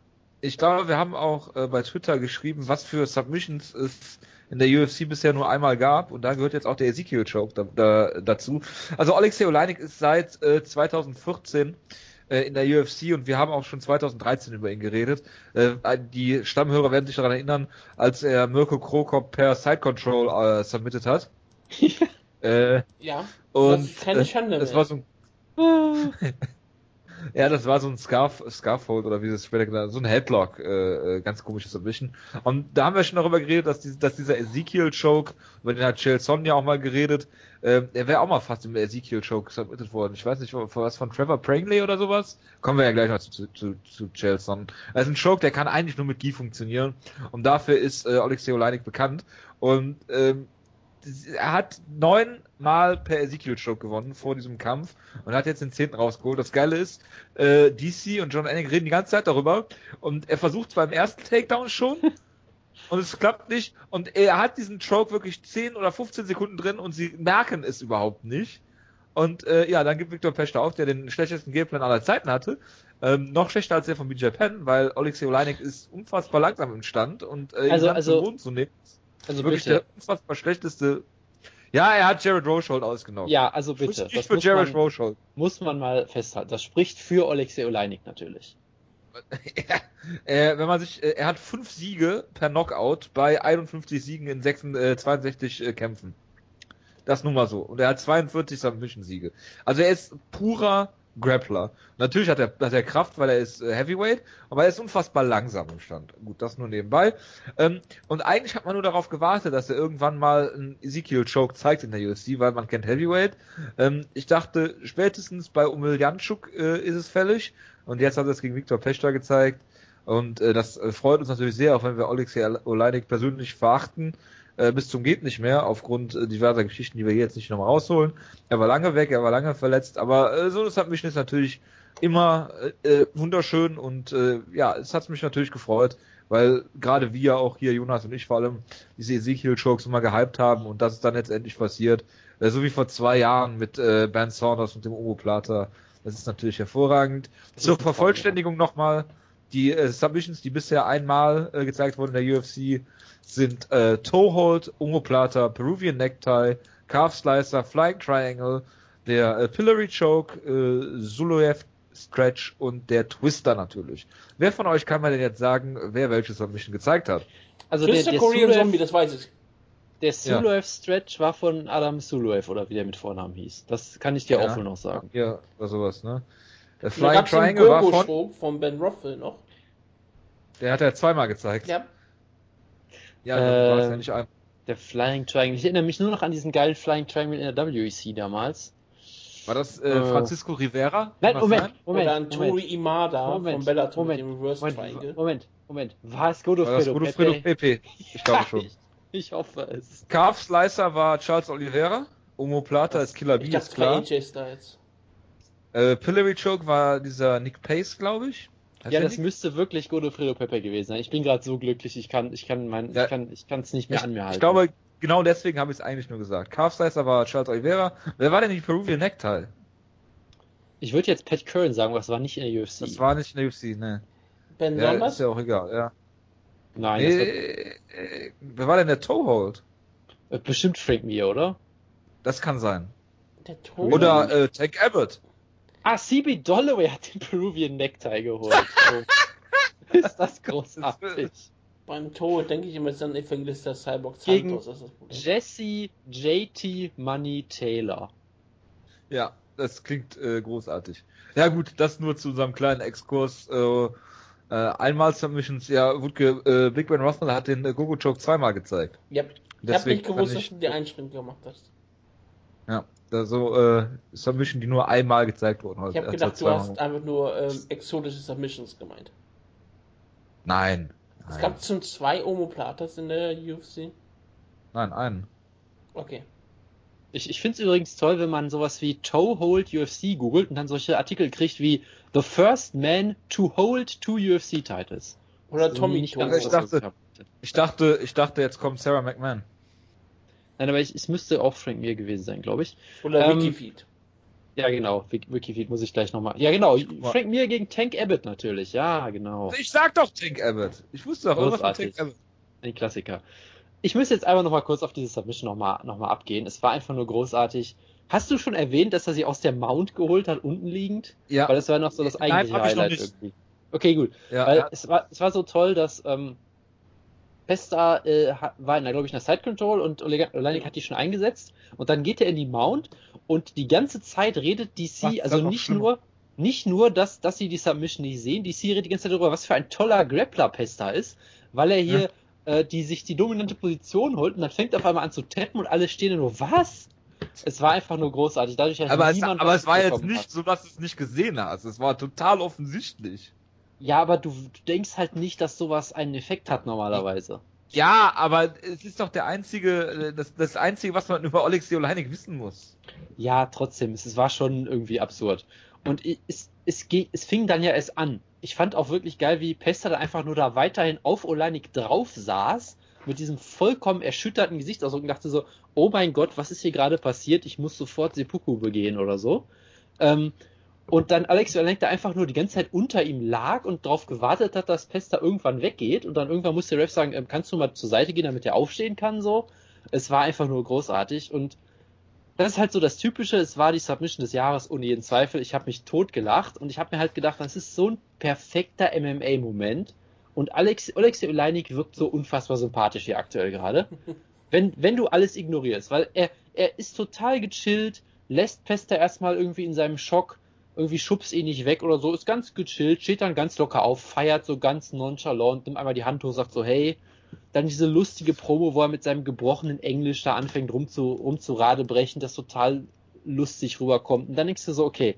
[SPEAKER 2] ich glaube, wir haben auch äh, bei Twitter geschrieben, was für Submissions es in der UFC bisher nur einmal gab und da gehört jetzt auch der Ezekiel Choke da, da, dazu. Also Alexei Oleinik ist seit äh, 2014 äh, in der UFC und wir haben auch schon 2013 über ihn geredet. Äh, die Stammhörer werden sich daran erinnern, als er Mirko Krokop per Side Control äh, submitted hat.
[SPEAKER 3] äh, ja.
[SPEAKER 2] Und das ist keine Schande. Äh, das war so ein Ja, das war so ein Scarf, Scarfold oder wie es später genannt so ein Headlock, äh, äh, ganz komisches Submission. Und da haben wir schon darüber geredet, dass, die, dass dieser Ezekiel-Choke, über den hat Chael Son ja auch mal geredet, äh, er wäre auch mal fast im Ezekiel-Choke submitted worden. Ich weiß nicht, was von Trevor Prangley oder sowas? Kommen wir ja gleich noch zu, zu, zu Chael Son. Also ein Choke, der kann eigentlich nur mit Gi funktionieren. Und dafür ist äh, Alexei Oleinik bekannt. Und ähm, er hat neunmal per Ezekiel Choke gewonnen vor diesem Kampf und hat jetzt den zehnten rausgeholt. Das Geile ist, äh, DC und John Enning reden die ganze Zeit darüber und er versucht zwar im ersten Takedown schon und es klappt nicht und er hat diesen Choke wirklich 10 oder 15 Sekunden drin und sie merken es überhaupt nicht. Und äh, ja, dann gibt Victor Pechter auf, der den schlechtesten Gameplan aller Zeiten hatte. Ähm, noch schlechter als der von BJ Penn, weil Alexei Oleinik ist unfassbar langsam im Stand und äh,
[SPEAKER 1] also, also,
[SPEAKER 2] zu nehmen. Also wirklich bitte. der unfassbar schlechteste. Ja, er hat Jared Rochold ausgenommen.
[SPEAKER 1] Ja, also bitte.
[SPEAKER 2] Nicht das für Jared man, Rochold.
[SPEAKER 1] Muss man mal festhalten. Das spricht für Alexei Oleinik natürlich.
[SPEAKER 2] äh, wenn man sich, äh, er hat fünf Siege per Knockout bei 51 Siegen in 6, äh, 62 äh, Kämpfen. Das nun mal so. Und er hat 42 Submission-Siege. Also er ist purer Grappler. Natürlich hat er, hat er Kraft, weil er ist äh, Heavyweight, aber er ist unfassbar langsam im Stand. Gut, das nur nebenbei. Ähm, und eigentlich hat man nur darauf gewartet, dass er irgendwann mal einen Ezekiel-Choke zeigt in der UFC, weil man kennt Heavyweight. Ähm, ich dachte, spätestens bei Umil äh, ist es fällig. Und jetzt hat er es gegen Viktor Pechter gezeigt. Und äh, das äh, freut uns natürlich sehr, auch wenn wir Alexei Oleinik persönlich verachten äh, bis zum geht nicht mehr, aufgrund äh, diverser Geschichten, die wir hier jetzt nicht nochmal rausholen. Er war lange weg, er war lange verletzt, aber äh, so das hat mich ist natürlich immer äh, äh, wunderschön und äh, ja, es hat mich natürlich gefreut, weil gerade wir auch hier, Jonas und ich vor allem, diese Ezekiel-Chokes immer gehypt haben und das ist dann letztendlich passiert. Äh, so wie vor zwei Jahren mit äh, Ben Saunders und dem Omo Plata. Das ist natürlich hervorragend. Zur Vervollständigung nochmal, die äh, Submissions, die bisher einmal äh, gezeigt wurden in der UFC, sind äh, Toehold, Omoplata, Peruvian Necktie, Calf Slicer, Flying Triangle, der äh, Pillory Choke, äh, Zuluev Stretch und der Twister natürlich. Wer von euch kann mir denn jetzt sagen, wer welches Submission gezeigt hat?
[SPEAKER 3] Also Twister, der, der Korean Zuluev, Zombie, das weiß ich.
[SPEAKER 1] Der Zuluev ja. Stretch war von Adam Zuluev oder wie der mit Vornamen hieß. Das kann ich dir ja. auch wohl noch sagen.
[SPEAKER 2] Ja, oder sowas, ne?
[SPEAKER 3] Der Flying Triangle war von... von Ben Rothwell noch.
[SPEAKER 2] Der hat er zweimal gezeigt.
[SPEAKER 1] Ja. Ja, äh, ja nicht ein. Der Flying Triangle. Ich erinnere mich nur noch an diesen geilen Flying Triangle in der WEC damals.
[SPEAKER 2] War das äh, äh Francisco Rivera?
[SPEAKER 1] Nein, Moment, Moment.
[SPEAKER 3] Oder an Tori Imada
[SPEAKER 1] Moment,
[SPEAKER 3] von Bellator
[SPEAKER 1] Moment, mit dem Reverse Moment, Triangle. Moment, Moment. War es Godofredo,
[SPEAKER 2] war das Godofredo Pepe? Pepe? Ich glaube schon.
[SPEAKER 1] ich, ich, hoffe es.
[SPEAKER 2] Calf Slicer war Charles Oliveira. Omo Plata ist Killer B, ist klar. AJ Styles. Äh, Pillory Choke war dieser Nick Pace, glaube ich.
[SPEAKER 1] Ja, das müsste wirklich Godofredo Pepper gewesen sein. Ich bin gerade so glücklich, ich kann, ich kann mein, ja. ich kann, ich kann es nicht mehr
[SPEAKER 2] ich,
[SPEAKER 1] an mir halten.
[SPEAKER 2] Ich glaube, genau deswegen habe ich es eigentlich nur gesagt. Calf Slicer war Charles Oliveira. Wer war denn die Peruvian Necktie?
[SPEAKER 1] Ich würde jetzt Pat Curran sagen, aber es war nicht in der UFC.
[SPEAKER 2] Das war nicht in der UFC, ne.
[SPEAKER 3] Ben ja,
[SPEAKER 2] Saunders? Ist ja auch egal, ja.
[SPEAKER 1] Nein.
[SPEAKER 2] Nee, äh, wer war denn der Toehold?
[SPEAKER 1] Äh, bestimmt Frank Mir, oder?
[SPEAKER 2] Das kann sein.
[SPEAKER 3] Der Toehold?
[SPEAKER 2] Oder äh, Tank Abbott.
[SPEAKER 1] Ah, CB Dolloway hat den Peruvian Necktie geholt. Oh. ist das großartig.
[SPEAKER 3] Beim Tod denke ich immer, es ist dann Evangelista Cyborg
[SPEAKER 1] Gegen Jesse JT Money Taylor.
[SPEAKER 2] Ja, das klingt äh, großartig. Ja gut, das nur zu unserem kleinen Exkurs. Äh, äh, einmal Submissions, ja, Wutke, äh, Big Ben Rothman hat den äh, Gogo Choke zweimal gezeigt.
[SPEAKER 3] Ja, ich habe nicht gewusst, dass du die Einstellung gemacht hast.
[SPEAKER 2] Ja, so äh, Submission, die nur einmal gezeigt wurden
[SPEAKER 3] heute. Ich habe gedacht, du hast einfach nur ähm, exotische Submissions gemeint.
[SPEAKER 2] Nein.
[SPEAKER 3] Es gab schon zwei Omoplatas in der UFC.
[SPEAKER 2] Nein, einen.
[SPEAKER 3] Okay.
[SPEAKER 1] Ich, ich finde es übrigens toll, wenn man sowas wie Toe Hold UFC googelt und dann solche Artikel kriegt wie The First Man to Hold Two UFC Titles.
[SPEAKER 3] Oder Tommy
[SPEAKER 2] nicht ganz ich, dachte, ich dachte, ich dachte, jetzt kommt Sarah McMahon.
[SPEAKER 1] Nein, aber ich, es müsste auch Frank Mir gewesen sein, glaube ich.
[SPEAKER 3] Oder ähm, Wikifeed.
[SPEAKER 1] Ja, genau. Wikifeed muss ich gleich nochmal. Ja, genau. Frank Mir gegen Tank Abbott natürlich. Ja, genau.
[SPEAKER 2] Ich sag doch Tank Abbott. Ich wusste doch
[SPEAKER 1] irgendwas von Tank Abbott. Ein Klassiker. Ich müsste jetzt einfach nochmal kurz auf diese Submission nochmal noch mal abgehen. Es war einfach nur großartig. Hast du schon erwähnt, dass er sie aus der Mount geholt hat, unten liegend?
[SPEAKER 2] Ja.
[SPEAKER 1] Weil das war noch so das eigentliche Nein, Highlight irgendwie. Okay, gut. Ja, Weil ja. Es, war, es war so toll, dass ähm, Pesta äh, war, glaube ich, in der Side Control und Oleinik hat die schon eingesetzt. Und dann geht er in die Mount und die ganze Zeit redet DC, Ach, also nicht nur, nicht nur, dass, dass sie die Submission nicht sehen, die Serie die ganze Zeit darüber, was für ein toller Grappler Pesta ist, weil er hier äh, die sich die dominante Position holt und dann fängt er auf einmal an zu tappen und alle stehen nur, was? Es war einfach nur großartig. Dadurch hat
[SPEAKER 2] Aber, es, aber es war jetzt nicht
[SPEAKER 1] hat.
[SPEAKER 2] so, dass du es nicht gesehen hast. Es war total offensichtlich.
[SPEAKER 1] Ja, aber du, du denkst halt nicht, dass sowas einen Effekt hat normalerweise.
[SPEAKER 2] Ja, aber es ist doch der einzige, äh, das, das einzige, was man über Alexei Oleinik wissen muss.
[SPEAKER 1] Ja, trotzdem, es, es war schon irgendwie absurd. Und es, es, ging, es fing dann ja erst an. Ich fand auch wirklich geil, wie Pester da einfach nur da weiterhin auf Oleinik drauf saß, mit diesem vollkommen erschütterten Gesichtsausdruck und dachte so, oh mein Gott, was ist hier gerade passiert? Ich muss sofort Seppuku begehen oder so. Ähm, und dann Alex Oleinik da einfach nur die ganze Zeit unter ihm lag und darauf gewartet hat, dass Pester irgendwann weggeht. Und dann irgendwann musste der Ref sagen, ähm, kannst du mal zur Seite gehen, damit er aufstehen kann, so. Es war einfach nur großartig und das ist halt so das Typische, es war die Submission des Jahres ohne jeden Zweifel. Ich habe mich tot gelacht und ich habe mir halt gedacht, das ist so ein perfekter MMA-Moment. Und Alex, Alexei Oleinik wirkt so unfassbar sympathisch hier aktuell gerade. Wenn, wenn du alles ignorierst, weil er, er ist total gechillt, lässt Pester erstmal irgendwie in seinem Schock, irgendwie schubst ihn nicht weg oder so, ist ganz gechillt, steht dann ganz locker auf, feiert so ganz nonchalant, nimmt einmal die Hand hoch, sagt so, hey, dann diese lustige Promo, wo er mit seinem gebrochenen Englisch da anfängt rumzu, rumzuradebrechen, das total lustig rüberkommt. Und dann denkst du so, okay,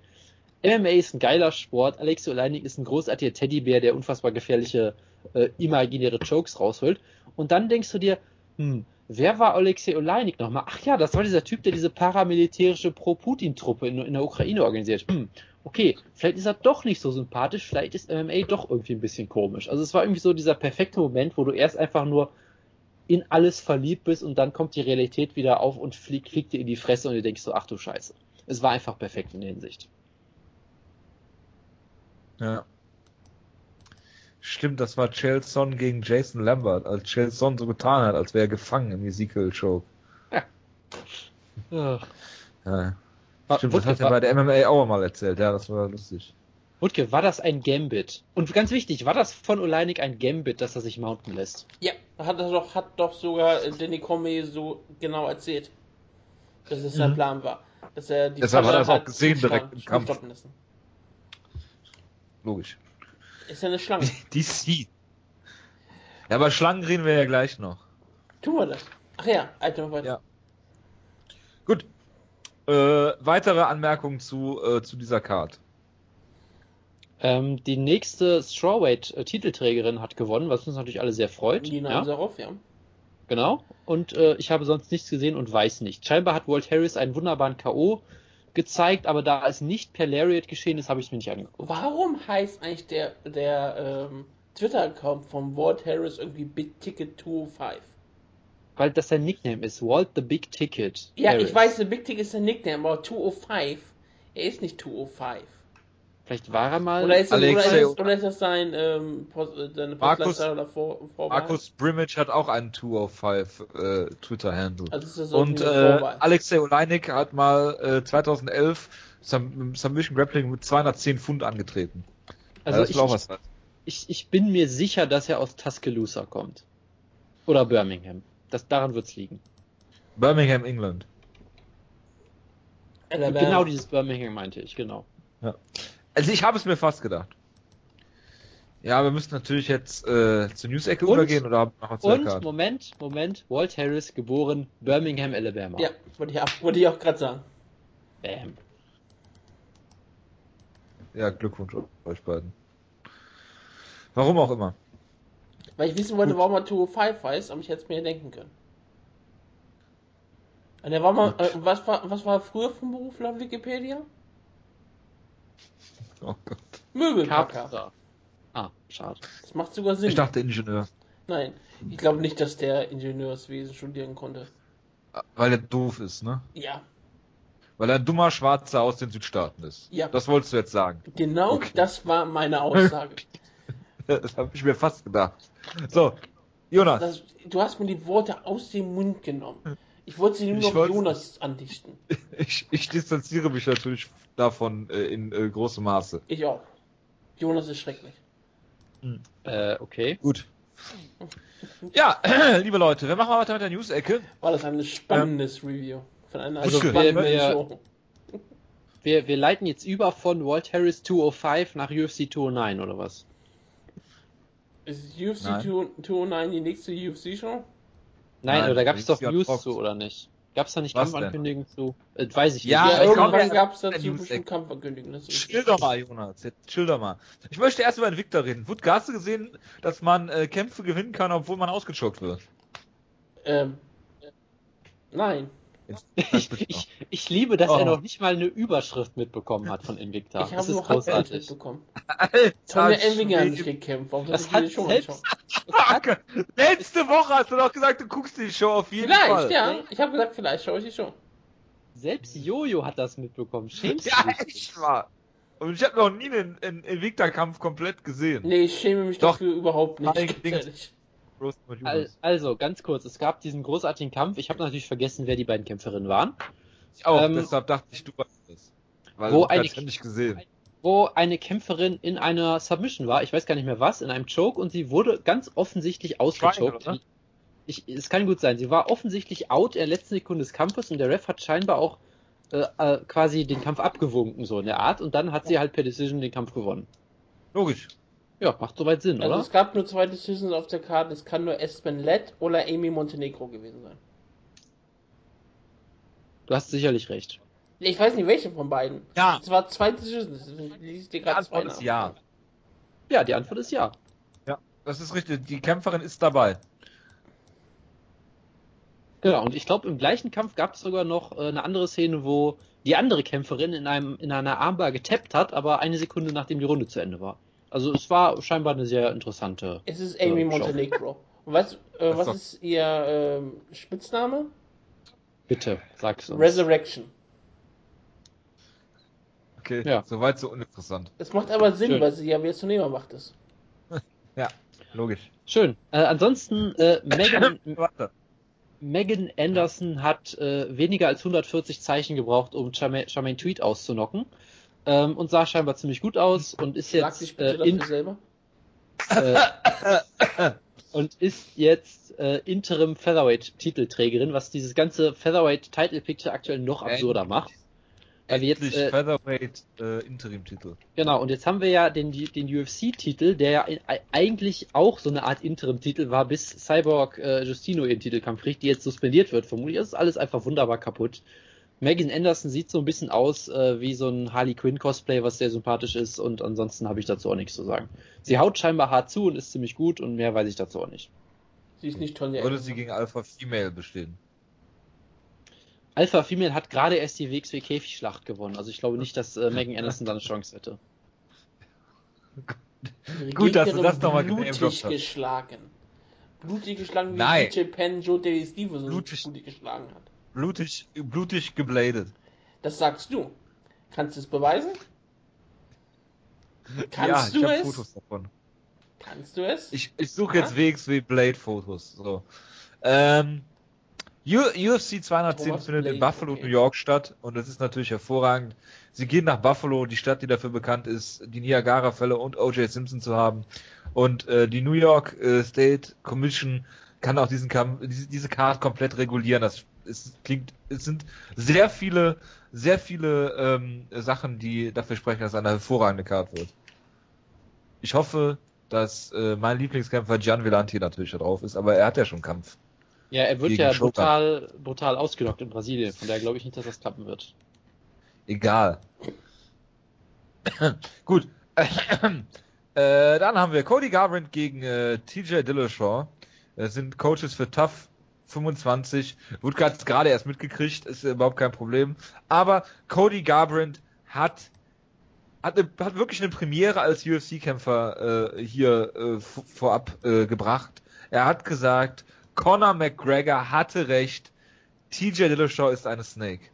[SPEAKER 1] MMA ist ein geiler Sport, Alexei Oleinik ist ein großartiger Teddybär, der unfassbar gefährliche äh, imaginäre Chokes rausholt. Und dann denkst du dir, hm, wer war Alexei Oleinik nochmal? Ach ja, das war dieser Typ, der diese paramilitärische Pro-Putin-Truppe in, in der Ukraine organisiert. Hm, okay, vielleicht ist er doch nicht so sympathisch, vielleicht ist MMA doch irgendwie ein bisschen komisch. Also es war irgendwie so dieser perfekte Moment, wo du erst einfach nur in alles verliebt bist und dann kommt die Realität wieder auf und fliegt, fliegt dir in die Fresse und du denkst so, ach du Scheiße. Es war einfach perfekt in der Hinsicht.
[SPEAKER 2] Ja. Stimmt, das war Chelson gegen Jason Lambert, als Chelson so getan hat, als wäre er gefangen im Ezekiel-Show.
[SPEAKER 1] Ach,
[SPEAKER 2] Ja.
[SPEAKER 1] War-
[SPEAKER 2] Stimmt, das
[SPEAKER 1] Wutke,
[SPEAKER 2] hat er bei der MMA auch mal erzählt, ja, das war lustig.
[SPEAKER 1] Wutke, war das ein Gambit? Und ganz wichtig, war das von Oleinik ein Gambit, dass er sich mounten lässt?
[SPEAKER 3] Ja, hat er doch, hat doch sogar Danny Cormier so genau erzählt, dass es sein
[SPEAKER 2] Mhm.
[SPEAKER 3] Plan war. Dass er die
[SPEAKER 2] Deshalb hat er es auch gesehen direkt im Kampf. Logisch.
[SPEAKER 3] Ist ja eine Schlange.
[SPEAKER 2] DC. Ja, aber Schlangen reden wir ja gleich noch.
[SPEAKER 3] Tun wir das. Ach ja, Alter, weiter.
[SPEAKER 2] Ja. Gut. Äh, weitere Anmerkungen zu, äh, zu dieser Card.
[SPEAKER 1] Ähm, die nächste Strawweight-Titelträgerin hat gewonnen, was uns natürlich alle sehr freut.
[SPEAKER 3] Nina
[SPEAKER 1] ja,
[SPEAKER 3] Ansaroff, ja.
[SPEAKER 1] genau. Und äh, ich habe sonst nichts gesehen und weiß nicht. Scheinbar hat Walt Harris einen wunderbaren K.O. gezeigt, aber da es nicht per Lariat geschehen ist, habe ich es mir nicht angeguckt.
[SPEAKER 3] Warum heißt eigentlich der, der ähm, Twitter-Account von Walt Harris irgendwie Big Ticket 205?
[SPEAKER 1] Weil das sein Nickname ist. Walt the Big Ticket.
[SPEAKER 3] Ja,
[SPEAKER 1] Harris.
[SPEAKER 3] ich weiß, der Big Ticket ist sein Nickname, aber 205, er ist nicht 205.
[SPEAKER 1] Vielleicht war er mal.
[SPEAKER 3] Oder ist das, oder ist, oder ist das sein, ähm, Post, äh, seine
[SPEAKER 2] Markus-
[SPEAKER 3] Postleitzahl oder vor, Vorwahl?
[SPEAKER 2] Markus Brimage hat auch einen 205 äh, Twitter-Handle.
[SPEAKER 3] Also
[SPEAKER 2] Und äh. Alexei Oleinik hat mal äh, 2011 Sub Submission Grappling mit 210 Pfund angetreten.
[SPEAKER 1] also
[SPEAKER 2] das
[SPEAKER 1] ich,
[SPEAKER 2] war auch was.
[SPEAKER 1] ich, ich bin mir sicher, dass er aus Tuscaloosa kommt. Oder Birmingham. Das, daran wird's liegen.
[SPEAKER 2] Birmingham, England.
[SPEAKER 3] Alabama.
[SPEAKER 1] Genau dieses Birmingham meinte ich, genau.
[SPEAKER 2] Also ich habe es mir fast gedacht. Ja, wir müssen natürlich jetzt äh, zur News-Ecke übergehen oder haben wir
[SPEAKER 1] Und,
[SPEAKER 2] Card?
[SPEAKER 1] Moment, Moment, Walt Harris, geboren Birmingham, Alabama.
[SPEAKER 3] Ja, wollte ich, auch- wollte ich auch gerade sagen.
[SPEAKER 1] Bam.
[SPEAKER 2] Ja, Glückwunsch euch beiden. Warum auch immer.
[SPEAKER 3] Weil ich wissen wollte,
[SPEAKER 2] Gut.
[SPEAKER 3] warum er 205 heißt, aber ich hätte es mir denken können. Und er war mal, äh, was war, was war er früher vom Beruf laut Wikipedia?
[SPEAKER 2] Oh Gott.
[SPEAKER 3] Möbelpacker.
[SPEAKER 1] Ah, schade.
[SPEAKER 3] Das macht sogar Sinn.
[SPEAKER 2] Ich dachte Ingenieur.
[SPEAKER 3] Nein, ich glaube nicht, dass der Ingenieurswesen studieren konnte.
[SPEAKER 2] Weil er doof ist, ne?
[SPEAKER 3] Ja,
[SPEAKER 2] Weil er ein dummer Schwarzer aus den Südstaaten ist.
[SPEAKER 3] Ja.
[SPEAKER 2] Das wolltest du jetzt sagen.
[SPEAKER 3] genau
[SPEAKER 2] Okay.
[SPEAKER 3] das war meine Aussage.
[SPEAKER 2] Das habe ich mir fast gedacht. So, Jonas.
[SPEAKER 3] Das, du hast mir die Worte aus dem Mund genommen. Ich wollte sie nur
[SPEAKER 2] Ich
[SPEAKER 3] noch Jonas andichten.
[SPEAKER 2] Ich, ich distanziere mich natürlich davon äh, in äh, großem Maße.
[SPEAKER 3] Ich auch. Jonas ist schrecklich.
[SPEAKER 1] Äh, okay.
[SPEAKER 2] Gut. Ja, liebe Leute, wir machen weiter mit der News-Ecke.
[SPEAKER 3] War das ein spannendes Review von einer
[SPEAKER 2] Also,
[SPEAKER 3] spannenden
[SPEAKER 1] wir- wir-
[SPEAKER 3] Show.
[SPEAKER 1] wir, wir leiten jetzt über von Walt Harris 205 nach UFC 209 oder was?
[SPEAKER 3] Ist UFC
[SPEAKER 2] Nein.
[SPEAKER 3] 209 die nächste UFC-Show?
[SPEAKER 1] Nein,
[SPEAKER 2] Nein,
[SPEAKER 1] aber da gab es doch News
[SPEAKER 2] Box.
[SPEAKER 1] zu, oder nicht? Gab es da nicht
[SPEAKER 2] Was?
[SPEAKER 1] Kampfankündigungen zu? Äh, weiß ich
[SPEAKER 2] Ja,
[SPEAKER 1] nicht.
[SPEAKER 3] Ja, irgendwann gab es dazu
[SPEAKER 2] News-
[SPEAKER 3] bestimmt Kampfankündigungen.
[SPEAKER 2] Chill doch mal, Jonas. Jetzt chill doch mal. Ich möchte erst über Invicta reden. Wut, hast du gesehen, dass man äh, Kämpfe gewinnen kann, obwohl man ausgechockt wird?
[SPEAKER 3] Ähm, nein.
[SPEAKER 2] Jetzt,
[SPEAKER 1] Ich, ich, ich liebe, dass
[SPEAKER 2] Oh.
[SPEAKER 1] er noch nicht mal eine Überschrift mitbekommen hat von Invicta.
[SPEAKER 3] ich
[SPEAKER 1] das
[SPEAKER 3] habe
[SPEAKER 1] ist großartig.
[SPEAKER 3] mitbekommen.
[SPEAKER 2] Alter,
[SPEAKER 3] Tommy Elvinger hat nicht
[SPEAKER 2] Schwede.
[SPEAKER 3] gekämpft. Warum
[SPEAKER 1] Das hat
[SPEAKER 3] die Show
[SPEAKER 1] selbst-?
[SPEAKER 2] Fuck. Letzte Woche hast du doch gesagt, du guckst die Show auf jeden
[SPEAKER 3] Vielleicht,
[SPEAKER 2] Fall.
[SPEAKER 3] ja. Ich habe gesagt, vielleicht schaue ich die Show.
[SPEAKER 1] Selbst Jojo hat das mitbekommen. Schämst du
[SPEAKER 2] Ja,
[SPEAKER 1] dich?
[SPEAKER 2] echt wahr. Und ich habe noch nie einen, einen Invicta-Kampf komplett gesehen.
[SPEAKER 3] Nee, ich schäme mich
[SPEAKER 2] Doch.
[SPEAKER 3] dafür überhaupt nicht.
[SPEAKER 1] Also, ganz kurz, es gab diesen großartigen Kampf. Ich habe natürlich vergessen, wer die beiden Kämpferinnen waren.
[SPEAKER 2] Ich auch,
[SPEAKER 1] ähm,
[SPEAKER 2] deshalb dachte ich, du weißt es. Weil
[SPEAKER 1] wo eine-
[SPEAKER 2] nicht gesehen.
[SPEAKER 1] Wo eine Kämpferin in einer Submission war, ich weiß gar nicht mehr was, in einem Choke und sie wurde ganz offensichtlich ausgechoked. Ich, es kann gut sein, sie war offensichtlich out in der letzten Sekunde des Kampfes und der Ref hat scheinbar auch äh, äh, quasi den Kampf abgewunken, so in der Art, und dann hat sie halt per Decision den Kampf gewonnen.
[SPEAKER 2] Logisch.
[SPEAKER 1] Ja, macht soweit Sinn,
[SPEAKER 3] Also
[SPEAKER 1] oder?
[SPEAKER 3] es gab nur zwei Decisions auf der Karte. Es kann nur Espen Lett oder Amy Montenegro gewesen sein.
[SPEAKER 1] Du hast sicherlich recht.
[SPEAKER 3] Ich weiß nicht, welche von beiden.
[SPEAKER 2] Ja,
[SPEAKER 3] Es war zwei Decisions. Ich dir
[SPEAKER 2] die
[SPEAKER 3] gerade zwei
[SPEAKER 2] Antwort ist ja.
[SPEAKER 1] Ja, die Antwort ist ja.
[SPEAKER 2] Das ist richtig. Die Kämpferin ist dabei.
[SPEAKER 1] Genau, und ich glaube, im gleichen Kampf gab es sogar noch äh, eine andere Szene, wo die andere Kämpferin in, einem, in einer Armbar getappt hat, aber eine Sekunde nachdem die Runde zu Ende war. Also es war scheinbar eine sehr interessante.
[SPEAKER 3] Es ist Amy
[SPEAKER 1] Ja, schau.
[SPEAKER 3] Montenegro. Und weißt äh, was ist ihr ähm, Spitzname?
[SPEAKER 1] Bitte, sag's uns.
[SPEAKER 3] Resurrection.
[SPEAKER 2] Okay,
[SPEAKER 1] Ja.
[SPEAKER 2] soweit so uninteressant.
[SPEAKER 3] Das macht aber Sinn,
[SPEAKER 1] Schön.
[SPEAKER 3] weil sie ja Versunnehmer macht es.
[SPEAKER 2] Logisch.
[SPEAKER 1] Schön. Äh, ansonsten, äh, Megan, Anderson hat äh, weniger als 140 Zeichen gebraucht, um Charmaine, Charmaine Tweet auszunocken. Ähm, und sah scheinbar ziemlich gut aus und ist
[SPEAKER 3] Sag dich
[SPEAKER 1] jetzt
[SPEAKER 3] bitte
[SPEAKER 1] äh, in,
[SPEAKER 3] selber.
[SPEAKER 1] äh, und ist jetzt äh, Interim Featherweight Titelträgerin, was dieses ganze Featherweight Title Picture aktuell noch absurder macht. Weil wir jetzt,
[SPEAKER 2] Endlich
[SPEAKER 1] äh,
[SPEAKER 2] Featherweight äh, Interim-Titel.
[SPEAKER 1] Genau, und jetzt haben wir ja den, den UFC-Titel, der ja eigentlich auch so eine Art Interim-Titel war, bis Cyborg äh, Justino ihren Titelkampf kriegt, die jetzt suspendiert wird. Vermutlich ist alles einfach wunderbar kaputt. Megan Anderson sieht so ein bisschen aus äh, wie so ein Harley Quinn-Cosplay, was sehr sympathisch ist, und ansonsten habe ich dazu auch nichts zu sagen. Sie haut scheinbar hart zu und ist ziemlich gut, und mehr weiß ich dazu auch nicht.
[SPEAKER 3] Sie ist nicht Tonja.
[SPEAKER 2] Würde sie gegen Alpha Female bestehen.
[SPEAKER 1] Alpha Female hat gerade erst die WXW Käfigschlacht gewonnen, also ich glaube nicht, dass äh, Megan Anderson da eine Chance hätte.
[SPEAKER 2] Gut, dass du das noch mal
[SPEAKER 3] blutig
[SPEAKER 2] hast.
[SPEAKER 3] geschlagen. Blutig geschlagen, wie
[SPEAKER 2] Nein.
[SPEAKER 3] DJ Penn Joe Stevenson
[SPEAKER 2] Blutig.
[SPEAKER 3] blutig geschlagen hat.
[SPEAKER 2] Blutig, blutig gebladet.
[SPEAKER 3] Das sagst du. Kannst du es beweisen?
[SPEAKER 2] ja,
[SPEAKER 3] Kannst
[SPEAKER 2] ich
[SPEAKER 3] du
[SPEAKER 2] habe
[SPEAKER 3] es?
[SPEAKER 2] Fotos davon.
[SPEAKER 3] Kannst du es?
[SPEAKER 2] Ich, ich suche jetzt WXW Blade Fotos. So. Ähm, UFC 210
[SPEAKER 3] Thomas
[SPEAKER 2] findet in
[SPEAKER 3] Blade,
[SPEAKER 2] Buffalo,
[SPEAKER 3] okay.
[SPEAKER 2] New York statt und das ist natürlich hervorragend. Sie gehen nach Buffalo, die Stadt, die dafür bekannt ist, die Niagara-Fälle und O.J. Simpson zu haben. Und äh, die New York äh, State Commission kann auch diesen Kampf, diese, diese Card komplett regulieren. Das ist, klingt, es sind sehr viele, sehr viele ähm, Sachen, die dafür sprechen, dass es eine hervorragende Card wird. Ich hoffe, dass äh, mein Lieblingskämpfer Gian Villanti natürlich da drauf ist, aber er hat ja schon Kampf.
[SPEAKER 1] Ja, er wird ja brutal, brutal ausgenockt in Brasilien, von daher glaube ich nicht, dass das klappen wird.
[SPEAKER 2] Egal. Gut. äh, dann haben wir Cody Garbrandt gegen äh, TJ Dillashaw. Das sind Coaches für Tough 25. Wutke hat gerade erst mitgekriegt, ist überhaupt kein Problem. Aber Cody Garbrandt hat hat, eine, hat wirklich eine Premiere als UFC-Kämpfer äh, hier äh, vorab äh, gebracht. Er hat gesagt, Conor McGregor hatte recht, TJ Dillashaw ist eine Snake.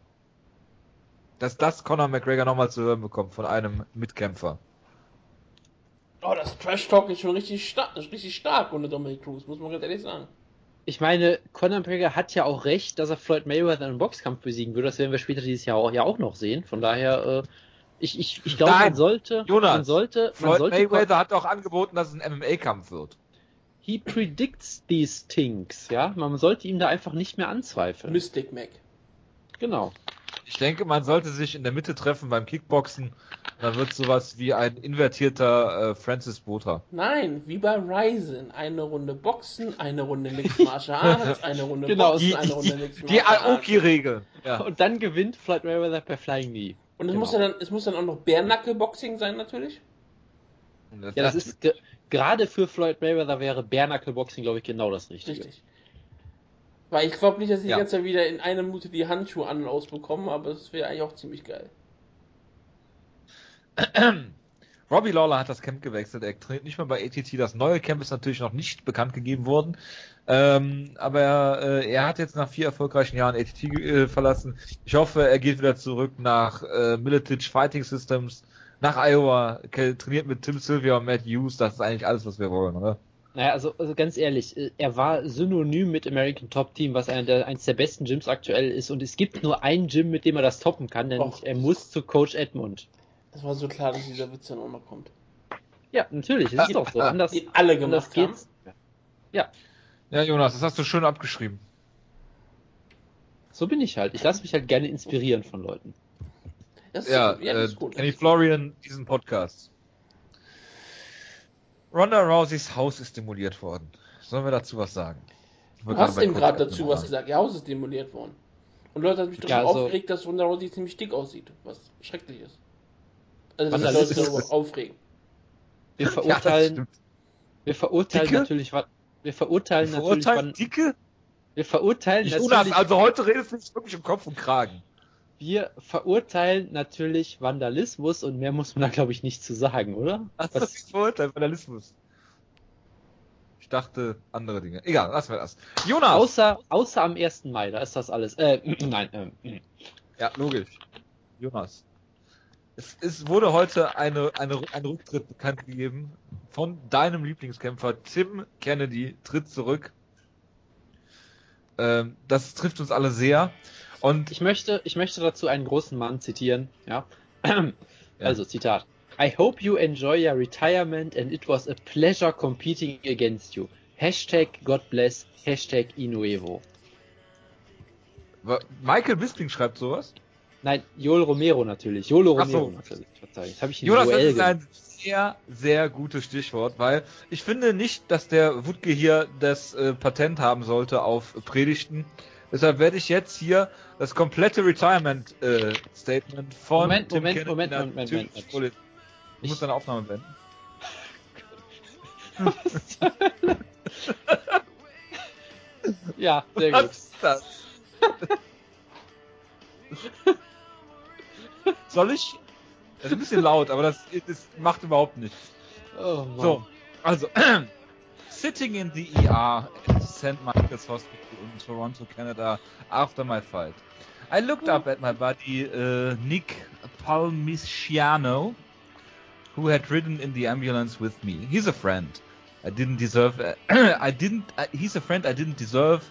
[SPEAKER 2] Dass das Conor McGregor nochmal zu hören bekommt von einem Mitkämpfer.
[SPEAKER 3] Oh, das Trash Talk ist schon richtig stark, ist richtig stark ohne Dominic Cruz, muss man ganz ehrlich sagen.
[SPEAKER 1] Ich meine, Conor McGregor hat ja auch recht, dass er Floyd Mayweather in einem Boxkampf besiegen würde. Das werden wir später dieses Jahr auch, ja auch noch sehen. Von daher, äh, ich, ich, ich glaube, man sollte,
[SPEAKER 2] Jonas,
[SPEAKER 1] man sollte, man
[SPEAKER 2] Floyd
[SPEAKER 1] sollte,
[SPEAKER 2] Mayweather hat auch angeboten, dass es ein MMA-Kampf wird.
[SPEAKER 1] he predicts these things, ja. Man sollte ihm da einfach nicht mehr anzweifeln.
[SPEAKER 3] Mystic Mac.
[SPEAKER 1] Genau.
[SPEAKER 2] Ich denke, man sollte sich in der Mitte treffen beim Kickboxen. Dann wird sowas wie ein invertierter äh, Francis Botha.
[SPEAKER 3] Nein, wie bei Ryzen. Eine Runde Boxen, eine Runde Mixed Martial Arts, eine Runde
[SPEAKER 1] Genau,
[SPEAKER 3] Boxen,
[SPEAKER 2] Die,
[SPEAKER 3] eine Runde
[SPEAKER 2] die,
[SPEAKER 3] Mixed
[SPEAKER 2] die
[SPEAKER 3] Martial Arts.
[SPEAKER 2] Aoki-Regel. Ja.
[SPEAKER 1] Und dann gewinnt Floyd Mayweather per Flying Knee.
[SPEAKER 3] Und es,
[SPEAKER 1] Genau.
[SPEAKER 3] muss ja dann, es muss dann auch noch Bärnackel-Boxing sein, natürlich.
[SPEAKER 1] Ja, das ist ge gerade für Floyd Mayweather wäre Bare Knuckle Boxing, glaube ich, genau das Richtige.
[SPEAKER 3] Richtig. Weil ich glaube nicht, dass sie
[SPEAKER 2] Ja.
[SPEAKER 3] Zeit wieder in einer Minute die Handschuhe an und ausbekommen, aber es wäre eigentlich auch ziemlich geil.
[SPEAKER 2] Robbie Lawler hat das Camp gewechselt. Er trainiert nicht mehr bei ATT. Das neue Camp ist natürlich noch nicht bekannt gegeben worden. Ähm, aber äh, er hat jetzt nach vier erfolgreichen Jahren ATT äh, verlassen. Ich hoffe, er geht wieder zurück nach äh, Militich Fighting Systems, nach Iowa, trainiert mit Tim Sylvia und Matt Hughes. Das ist eigentlich alles, was wir wollen, oder?
[SPEAKER 1] Naja, also, also ganz ehrlich, äh, er war synonym mit American Top Team, was einer der, eins der besten Gyms aktuell ist. Und es gibt nur ein Gym, mit dem er das toppen kann, denn
[SPEAKER 3] Och.
[SPEAKER 1] er muss zu Coach Edmund.
[SPEAKER 3] Das war so klar, dass dieser Witz dann auch noch kommt.
[SPEAKER 1] Ja, natürlich, es ist doch so. Anders,
[SPEAKER 3] Den alle
[SPEAKER 1] anders
[SPEAKER 3] gemacht haben.
[SPEAKER 1] geht's. Ja,
[SPEAKER 2] Ja, Jonas, das hast du schön abgeschrieben.
[SPEAKER 1] so bin ich halt. Ich lasse mich halt gerne inspirieren von Leuten.
[SPEAKER 3] Das ist,
[SPEAKER 2] Ja,
[SPEAKER 3] ja,
[SPEAKER 2] äh,
[SPEAKER 3] das ist gut.
[SPEAKER 2] Kenny Florian, diesen Podcast. Ronda Rouseys Haus ist demoliert worden. Sollen wir dazu was sagen?
[SPEAKER 3] Du hast eben gerade dazu was gesagt. Ihr Haus ist demoliert worden. Und Leute hat mich doch
[SPEAKER 1] Ja, also-
[SPEAKER 3] aufgeregt, dass Ronda Rousey ziemlich dick aussieht. Was schrecklich ist. Also, dass
[SPEAKER 1] das
[SPEAKER 3] Leute
[SPEAKER 1] ist-
[SPEAKER 3] darüber aufregen.
[SPEAKER 1] Wir
[SPEAKER 2] Ja,
[SPEAKER 1] verurteilen,
[SPEAKER 2] das
[SPEAKER 1] wir verurteilen
[SPEAKER 2] Dicke?
[SPEAKER 1] natürlich, wa- wir verurteilen natürlich,
[SPEAKER 2] Verurteilt
[SPEAKER 1] wann,
[SPEAKER 2] Dicke?
[SPEAKER 1] wir verurteilen
[SPEAKER 2] Jonas,
[SPEAKER 1] natürlich,
[SPEAKER 2] also heute redest du nicht wirklich im Kopf und Kragen.
[SPEAKER 1] Wir verurteilen natürlich Vandalismus und mehr muss man da glaube ich nicht zu sagen, oder?
[SPEAKER 2] Was
[SPEAKER 1] Was-
[SPEAKER 2] ist verurteilt? Vandalismus. Ich dachte andere Dinge. Egal, lassen wir das. Jonas!
[SPEAKER 1] Außer, außer am 1. Mai, da ist das alles. Äh, nein, ähm,
[SPEAKER 2] Ja, logisch. Jonas. Es, es wurde heute eine, eine, ein Rücktritt bekannt gegeben von deinem Lieblingskämpfer Tim Kennedy tritt zurück. Ähm, das trifft uns alle sehr. Und
[SPEAKER 1] ich möchte, ich möchte dazu einen großen Mann zitieren, ja. Also, Zitat. I hope you enjoy your retirement and it was a pleasure competing against you. Hashtag God bless, Hashtag Inuevo.
[SPEAKER 2] Michael Bisping schreibt sowas.
[SPEAKER 1] Nein, Joel Romero natürlich. Jolo
[SPEAKER 2] Ach so.
[SPEAKER 1] Romero natürlich. Verzeihung. Habe ich
[SPEAKER 2] Jonas, das
[SPEAKER 1] Joel
[SPEAKER 2] ist ein sehr, sehr gutes Stichwort, weil ich finde nicht, dass der Wutke hier das äh, Patent haben sollte auf Predigten. Deshalb werde ich jetzt hier das komplette Retirement äh, Statement von
[SPEAKER 1] Moment,
[SPEAKER 2] Tim
[SPEAKER 1] Moment, Moment, Moment, Moment, Moment.
[SPEAKER 2] Du
[SPEAKER 1] Ich-
[SPEAKER 2] musst deine Aufnahme beenden.
[SPEAKER 1] Ja, sehr
[SPEAKER 2] Was
[SPEAKER 1] gut.
[SPEAKER 2] ist das? Soll ich? Das ist ein bisschen laut, aber das, das macht überhaupt nichts.
[SPEAKER 1] Oh, Mann.
[SPEAKER 2] So, also, sitting in the ER at St. Michael's Hospital in Toronto, Canada, after my fight. I looked up at my buddy uh, Nick Palmiciano, who had ridden in the ambulance with me. He's a friend. I didn't deserve. I didn't. Uh, he's a friend I didn't deserve,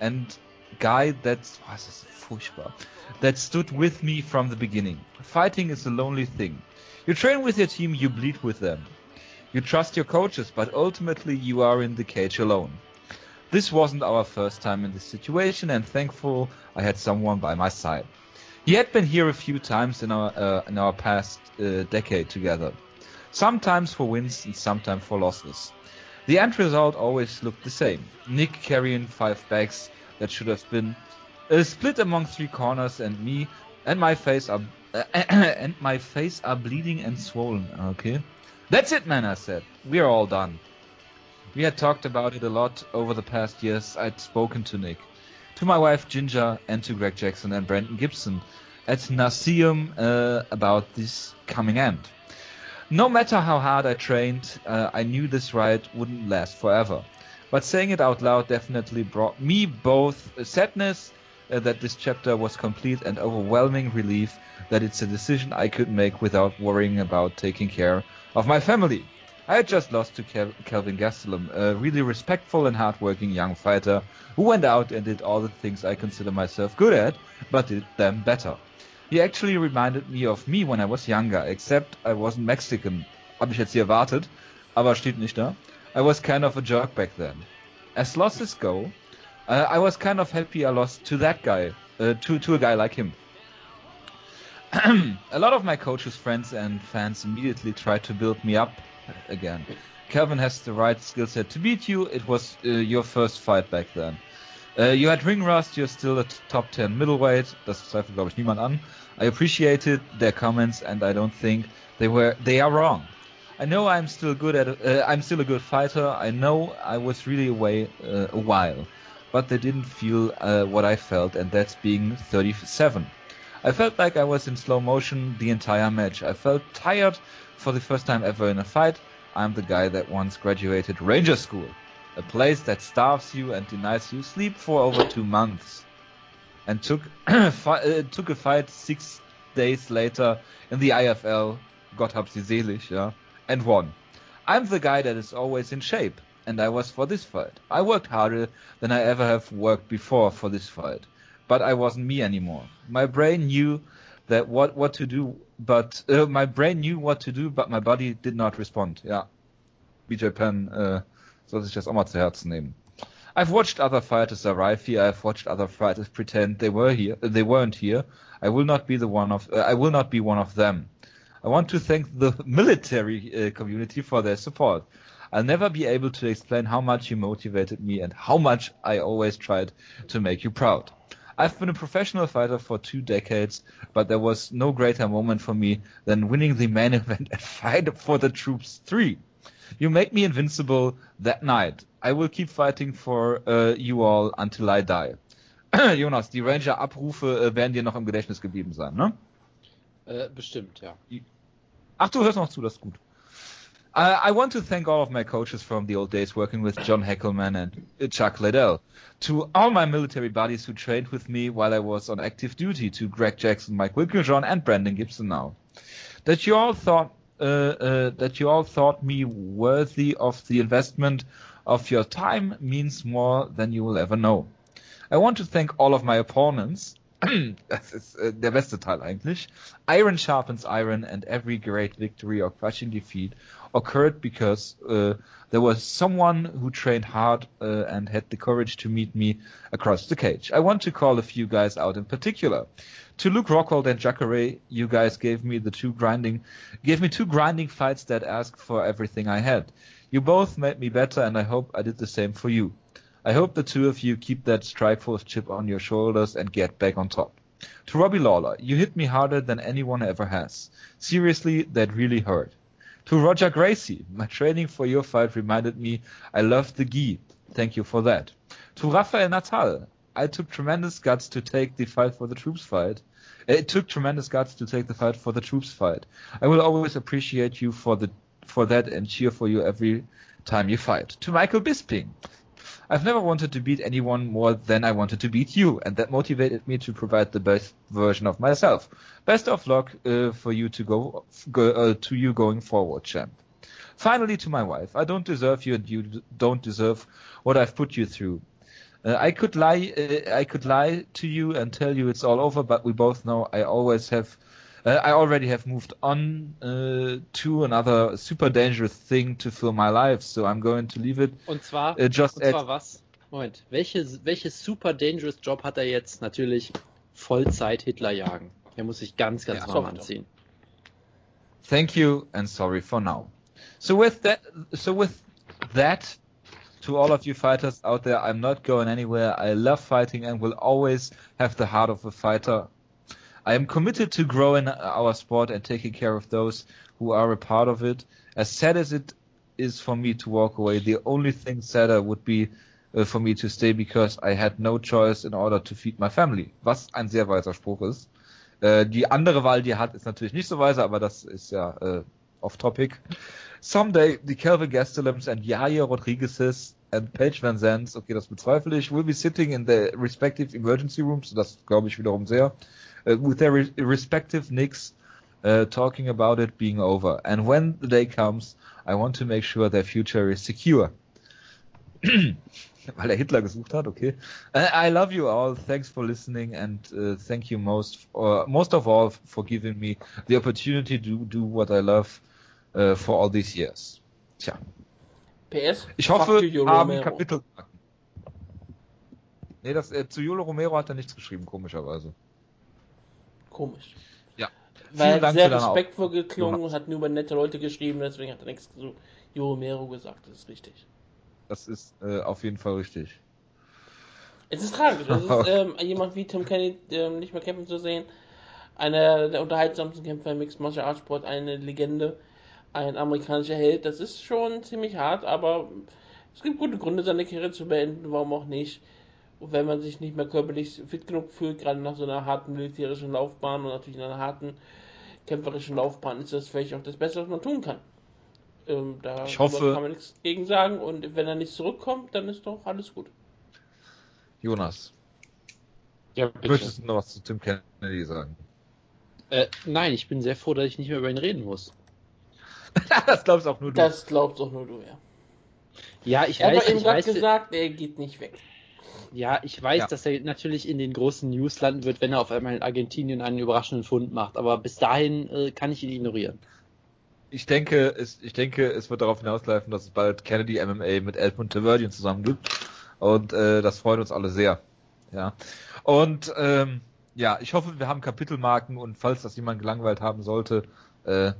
[SPEAKER 2] and guy that's was ist furchtbar. That stood with me from the beginning. Fighting is a lonely thing. You train with your team, you bleed with them. You trust your coaches, but ultimately you are in the cage alone. This wasn't our first time in this situation, and thankful I had someone by my side. He had been here a few times in our uh, in our past uh, decade together, sometimes for wins and sometimes for losses. The end result always looked the same: Nick carrying five bags that should have been uh, split among three corners, and me and my face are and my face are bleeding and swollen. Okay. That's it, man, I said. We are all done. We had talked about it a lot over the past years. I'd spoken to Nick, to my wife Ginger, and to Greg Jackson and Brandon Gibson at Naseum uh, about this coming end. No matter how hard I trained, uh, I knew this ride wouldn't last forever. But saying it out loud definitely brought me both sadness uh, that this chapter was complete and overwhelming relief that it's a decision I could make without worrying about taking care of my family. I had just lost to Kel- Kelvin Gastelum, a really respectful and hardworking young fighter who went out and did all the things I consider myself good at, but did them better. He actually reminded me of me when I was younger, except I wasn't Mexican. Hab ich jetzt hier erwartet, aber steht nicht da. I was kind of a jerk back then. As losses go, uh, I was kind of happy I lost to that guy, uh, to, to a guy like him. a lot of my coaches, friends, and fans immediately tried to build me up again. Calvin has the right skill set to beat you. It was uh, your first fight back then. Uh, you had ring rust. You're still a top 10 middleweight. Das zweifelt, glaube ich, niemand an. I appreciated their comments, and I don't think they were they are wrong. I know I'm still good at uh, I'm still a good fighter. I know I was really away uh, a while, but they didn't feel uh, what I felt, and that's being 37. I felt like I was in slow motion the entire match. I felt tired for the first time ever in a fight. I'm the guy that once graduated Ranger School, a place that starves you and denies you sleep for over two months, and took fi- uh, took a fight six days later in the IFL. Gott hab sie selig, yeah, and won. I'm the guy that is always in shape, and I was for this fight. I worked harder than I ever have worked before for this fight, but I wasn't me anymore. My brain knew that what what to do, but uh, my brain knew what to do, but my body did not respond. Ja, BJ Penn äh, soll sich das auch mal zu. I've watched other fighters arrive here. I've watched other fighters pretend they were here. They weren't here. I will not be the one of. Uh, I will not be one of them. I want to thank the military uh, community for their support. I'll never be able to explain how much you motivated me and how much I always tried to make you proud. I've been a professional fighter for two decades, but there was no greater moment for me than winning the main event at Fight for the Troops 3. You made me invincible that night. I will keep fighting for uh, you all until I die. Jonas, die Ranger-Abrufe äh, werden dir noch im Gedächtnis geblieben sein, ne?
[SPEAKER 1] Äh, bestimmt, ja.
[SPEAKER 2] Ach, du hörst noch zu, das ist gut. Uh, I want to thank all of my coaches from the old days working with John Heckelman and uh, Chuck Liddell. To all my military buddies who trained with me while I was on active duty, to Greg Jackson, Mike Wilkinson, and Brandon Gibson now. That you all thought uh, uh, that you all thought me worthy of the investment of your time means more than you will ever know. I want to thank all of my opponents. der beste Teil eigentlich. Iron sharpens iron and every great victory or crushing defeat occurred because uh, there was someone who trained hard uh, and had the courage to meet me across the cage. I want to call a few guys out in particular. To Luke Rockwell and Jacare, you guys gave me the two grinding, gave me two grinding fights that asked for everything I had. You both made me better, and I hope I did the same for you. I hope the two of you keep that Strikeforce chip on your shoulders and get back on top. To Robbie Lawler, you hit me harder than anyone ever has. Seriously, that really hurt. To Roger Gracie, my training for your fight reminded me I love the gi. Thank you for that. To Rafael Natal, I took tremendous guts to take the fight for the troops fight. It took tremendous guts to take the fight for the troops fight. I will always appreciate you for the for that and cheer for you every time you fight. To Michael Bisping, I've never wanted to beat anyone more than I wanted to beat you, and that motivated me to provide the best version of myself. Best of luck uh, for you to go, go uh, to you going forward, champ. Finally, to my wife, I don't deserve you, and you don't deserve what I've put you through. Uh, I could lie, uh, I could lie to you and tell you it's all over, but we both know I always have. Uh, I already have moved on uh, to another super dangerous thing to fill my life, so I'm going to leave it
[SPEAKER 1] Und zwar,
[SPEAKER 2] uh, just
[SPEAKER 1] und
[SPEAKER 2] at
[SPEAKER 1] zwar was? Moment, welches, welches super dangerous Job hat er jetzt? Natürlich Vollzeit Hitler jagen. Er muss sich ganz, ganz
[SPEAKER 2] Ja,
[SPEAKER 1] warm anziehen.
[SPEAKER 2] Thank you and sorry for now. So with that, so with that, to all of you fighters out there, I'm not going anywhere. I love fighting and will always have the heart of a fighter. I am committed to growing our sport and taking care of those who are a part of it. As sad as it is for me to walk away, the only thing sadder would be uh, for me to stay because I had no choice in order to feed my family. Was ein sehr weiser Spruch ist. Äh, die andere Wahl, die er hat, ist natürlich nicht so weise, aber das ist ja äh, off-topic. Someday, the Kelvin Gastelums and Yaya Rodriguez's and Paige Van Zandt, okay, das bezweifle ich, will be sitting in their respective emergency rooms, das glaube ich wiederum sehr, with their re respective nicks uh, talking about it being over. And when the day comes, I want to make sure their future is secure. Weil er Hitler gesucht hat, okay. Uh, I love you all. Thanks for listening and uh, thank you most, uh, most of all for giving me the opportunity to do what I love uh, for all these years. Tja,
[SPEAKER 3] PS.
[SPEAKER 2] ich hoffe,
[SPEAKER 3] you,
[SPEAKER 2] haben. Kapitel. Nee, das, äh, zu Jolo Romero hat er nichts geschrieben, komischerweise.
[SPEAKER 3] Komisch.
[SPEAKER 2] Ja.
[SPEAKER 3] Weil er sehr respektvoll geklungen hat nur über nette Leute geschrieben, deswegen hat er nichts zu Jo Romero gesagt, das ist richtig.
[SPEAKER 2] Das ist äh, auf jeden Fall richtig.
[SPEAKER 3] Es ist tragisch. Es ist ähm, jemand wie Tim Kenny ähm, nicht mehr kämpfen zu sehen. Einer der unterhaltsamsten Kämpfer im Mixed Martial Arts Sport, eine Legende, ein amerikanischer Held. Das ist schon ziemlich hart, aber es gibt gute Gründe, seine Karriere zu beenden. Warum auch nicht? Und wenn man sich nicht mehr körperlich fit genug fühlt, gerade nach so einer harten militärischen Laufbahn und natürlich in einer harten kämpferischen Laufbahn, ist das vielleicht auch das Beste, was man tun kann. Ähm, da
[SPEAKER 2] Ich hoffe-
[SPEAKER 3] kann man nichts gegen sagen. Und wenn er nicht zurückkommt, dann ist doch alles gut.
[SPEAKER 2] Jonas,
[SPEAKER 1] Ja,
[SPEAKER 2] möchtest du noch was zu Tim Kennedy sagen?
[SPEAKER 1] Äh, nein, ich bin sehr froh, dass ich nicht mehr über ihn reden muss.
[SPEAKER 2] das glaubst auch nur du.
[SPEAKER 3] Das glaubst auch nur du, ja.
[SPEAKER 1] Ja, ich
[SPEAKER 3] Er hat
[SPEAKER 1] weiß,
[SPEAKER 3] doch eben gerade gesagt, er geht nicht weg.
[SPEAKER 1] Ja, ich weiß,
[SPEAKER 2] Ja.
[SPEAKER 1] dass er natürlich in den großen News landen wird, wenn er auf einmal in Argentinien einen überraschenden Fund macht. Aber bis dahin äh, kann ich ihn ignorieren.
[SPEAKER 2] Ich denke, es, ich denke, es wird darauf hinauslaufen, dass es bald Kennedy MMA mit Elfmund Taverdian zusammen gibt. Und äh, das freut uns alle sehr. Ja. Und ähm, ja, ich hoffe, wir haben Kapitelmarken und falls das jemand gelangweilt haben sollte, äh,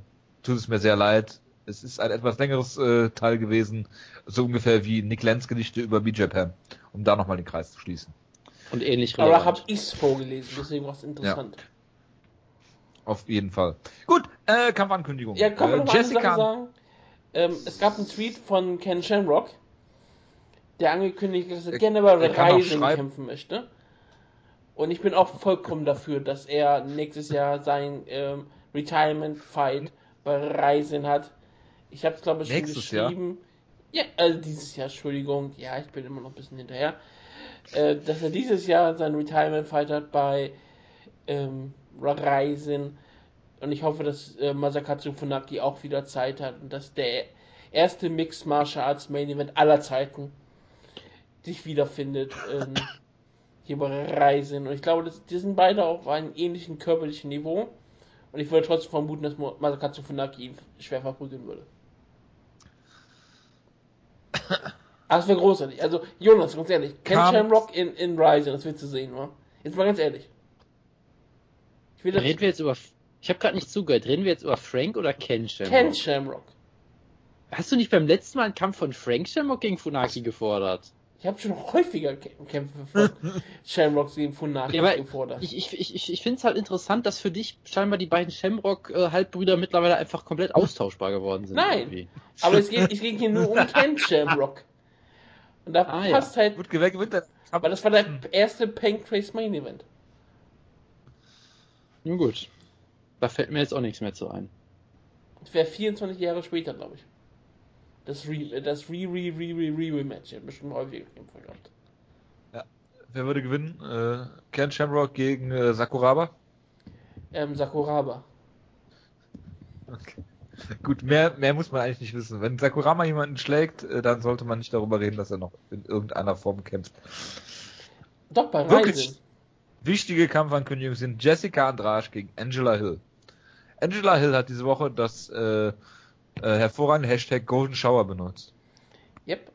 [SPEAKER 2] tut es mir sehr leid. Es ist ein etwas längeres äh, Teil gewesen, so ungefähr wie Nick Lenz Gedichte über BJ Penn, um da nochmal den Kreis zu schließen.
[SPEAKER 1] Und ähnlich
[SPEAKER 3] Aber
[SPEAKER 1] relevant.
[SPEAKER 3] habe ich's vorgelesen, deswegen war es interessant.
[SPEAKER 2] Auf jeden Fall. Gut, äh, Kampfankündigung.
[SPEAKER 3] Ja, kann man
[SPEAKER 2] äh,
[SPEAKER 3] noch
[SPEAKER 2] Jessica,
[SPEAKER 3] sagen? Ähm, es gab einen Tweet von Ken Shamrock, der angekündigt hat, dass er
[SPEAKER 2] Er-
[SPEAKER 3] gerne bei
[SPEAKER 2] schreiben.
[SPEAKER 3] kämpfen möchte. Und ich bin auch vollkommen dafür, dass er nächstes Jahr sein ähm, Retirement Fight bei Reisen hat. Ich habe es glaube ich schon
[SPEAKER 2] Nächstes Jahr?
[SPEAKER 3] Ja, also dieses Jahr, Entschuldigung. Ja, ich bin immer noch ein bisschen hinterher. Äh, dass er dieses Jahr sein Retirement Fight hat bei ähm, Reisen. Und ich hoffe, dass äh, Masakatsu Funaki auch wieder Zeit hat und dass der erste Mixed Martial Arts Main Event aller Zeiten sich wiederfindet ähm, hier bei Reisen. Und ich glaube, dass, die sind beide auf einem ähnlichen körperlichen Niveau. Und ich würde trotzdem vermuten, dass Masakatsu Funaki ihn schwer verprügeln würde. Aber es wäre großartig. Also, Jonas, ganz ehrlich, Ken
[SPEAKER 2] Kam-
[SPEAKER 3] Shamrock in, in Ryzen, das willst du sehen, wa? Jetzt mal ganz ehrlich. Ich will das
[SPEAKER 1] Reden wir jetzt über. Ich habe gerade nicht zugehört. Reden wir jetzt über Frank oder Ken Shamrock?
[SPEAKER 3] Ken Shamrock.
[SPEAKER 1] Hast du nicht beim letzten Mal einen Kampf von Frank Shamrock gegen Funaki gefordert?
[SPEAKER 3] Ich habe schon häufiger Kä- Kämpfe von Shamrock Funaki
[SPEAKER 1] Ja, aber
[SPEAKER 3] gefordert.
[SPEAKER 1] Ich, ich, ich, ich, finde es halt interessant, dass für dich scheinbar die beiden Shamrock-Halbbrüder mittlerweile einfach komplett austauschbar geworden sind.
[SPEAKER 3] Nein.
[SPEAKER 1] Irgendwie.
[SPEAKER 3] Aber es geht, es ging hier nur um Ken Shamrock. Und da
[SPEAKER 1] Ah, ja.
[SPEAKER 3] passt halt,
[SPEAKER 2] Gut geweckt wird der
[SPEAKER 3] weil das war der erste Pancrase Main Event.
[SPEAKER 1] Nun gut. Da fällt mir jetzt auch nichts mehr zu ein.
[SPEAKER 3] Das wäre 24 Jahre später, glaube ich. Das Re, das Re, Re, Re, Re, Re, Rematch. Habe bestimmt häufiger Kämpfe gehabt.
[SPEAKER 2] Wer würde gewinnen? Äh, Ken Shamrock gegen äh, Sakuraba?
[SPEAKER 3] Ähm, Sakuraba.
[SPEAKER 2] Okay. Gut, mehr, mehr muss man eigentlich nicht wissen. Wenn Sakurama jemanden schlägt, äh, dann sollte man nicht darüber reden, dass er noch in irgendeiner Form kämpft.
[SPEAKER 3] Doch, bei
[SPEAKER 2] Wirklich?
[SPEAKER 3] Reisen.
[SPEAKER 2] Wichtige Kampfankündigungen sind Jessica Andrade gegen Angela Hill. Angela Hill hat diese Woche das äh, äh, hervorragende Hashtag Golden Shower benutzt.
[SPEAKER 3] Yep.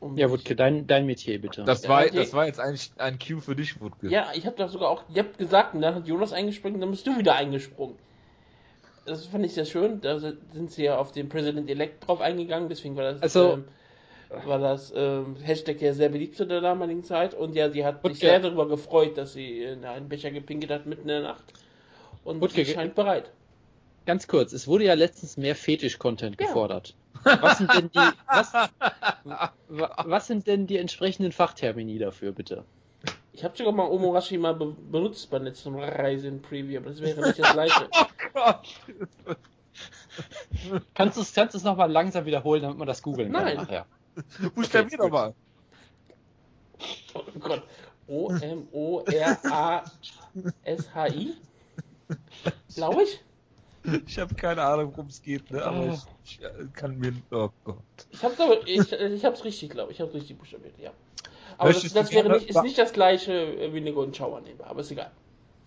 [SPEAKER 3] Um
[SPEAKER 1] Ja, Wutke, dein, dein Metier bitte.
[SPEAKER 2] Das
[SPEAKER 3] Ja,
[SPEAKER 2] war,
[SPEAKER 3] okay.
[SPEAKER 2] das war jetzt eigentlich ein Cue für dich, Wutke.
[SPEAKER 3] Ja, ich habe doch sogar auch Yep gesagt und dann hat Jonas eingesprungen, dann bist du wieder eingesprungen. Das fand ich sehr schön. Da sind sie ja auf den President Elect drauf eingegangen, deswegen war das,
[SPEAKER 1] Also-
[SPEAKER 3] ähm, war das ähm, Hashtag ja sehr beliebt zu der damaligen Zeit. Und ja, sie hat sich
[SPEAKER 1] Wutke.
[SPEAKER 3] sehr darüber gefreut, dass sie in einen Becher gepinkelt hat mitten in der Nacht. Und
[SPEAKER 1] Wutke,
[SPEAKER 3] sie scheint bereit.
[SPEAKER 1] Ganz kurz, es wurde ja letztens mehr Fetisch-Content
[SPEAKER 3] Ja.
[SPEAKER 1] gefordert. Was sind denn die, was, wa- was sind denn die entsprechenden Fachtermini dafür, bitte?
[SPEAKER 3] Ich habe sogar mal Omorashi mal be benutzt beim letzten Reisen-Preview, aber das wäre nicht das gleiche.
[SPEAKER 1] Kannst du es kannst du's nochmal langsam wiederholen, damit man das googeln kann
[SPEAKER 3] Nein.
[SPEAKER 1] nachher?
[SPEAKER 2] Buchstabier doch mal.
[SPEAKER 3] Oh Gott. O-M-O-R-A-S-H-I? Glaube ich?
[SPEAKER 2] Ich habe keine Ahnung, worum es geht, ne? aber
[SPEAKER 1] Oh.
[SPEAKER 2] ich, ich äh, kann mir. Oh Gott.
[SPEAKER 3] Ich hab's aber, ich, ich hab's richtig, glaube ich. Ich hab's richtig buchstabiert, ja. Aber das,
[SPEAKER 2] Möchtest
[SPEAKER 3] das
[SPEAKER 2] du
[SPEAKER 3] wäre nicht, ist nicht das gleiche äh, wie eine Golden Shower nehmen, aber ist egal.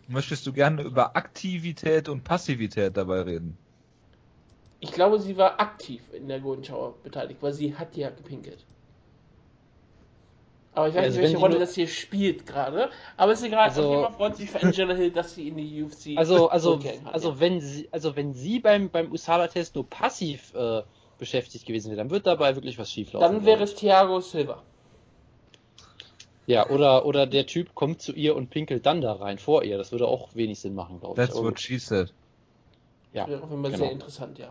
[SPEAKER 2] Möchtest du gerne über Aktivität und Passivität dabei reden?
[SPEAKER 3] Ich glaube, sie war aktiv in der Golden Shower beteiligt, weil sie hat ja gepinkelt. Aber ich weiß
[SPEAKER 1] Also
[SPEAKER 3] nicht, welche
[SPEAKER 1] wenn
[SPEAKER 3] Rolle
[SPEAKER 1] nur-
[SPEAKER 3] das hier spielt gerade. Aber ist egal.
[SPEAKER 1] Also-
[SPEAKER 3] auf jeden Fall freut sich für Angela Hill, dass sie in die UFC
[SPEAKER 1] Also, also,
[SPEAKER 3] kann,
[SPEAKER 1] also
[SPEAKER 3] ja.
[SPEAKER 1] wenn sie, also wenn sie beim, beim USADA-Test nur passiv äh, beschäftigt gewesen wäre, dann wird dabei wirklich was schieflaufen.
[SPEAKER 3] Dann wäre es Thiago Silva.
[SPEAKER 1] Ja, oder, oder der Typ kommt zu ihr und pinkelt dann da rein, vor ihr. Das würde auch wenig Sinn machen, glaube ich.
[SPEAKER 2] That's what she said.
[SPEAKER 1] ja,
[SPEAKER 3] Das wäre auf jeden Fall
[SPEAKER 1] genau.
[SPEAKER 3] sehr interessant, ja.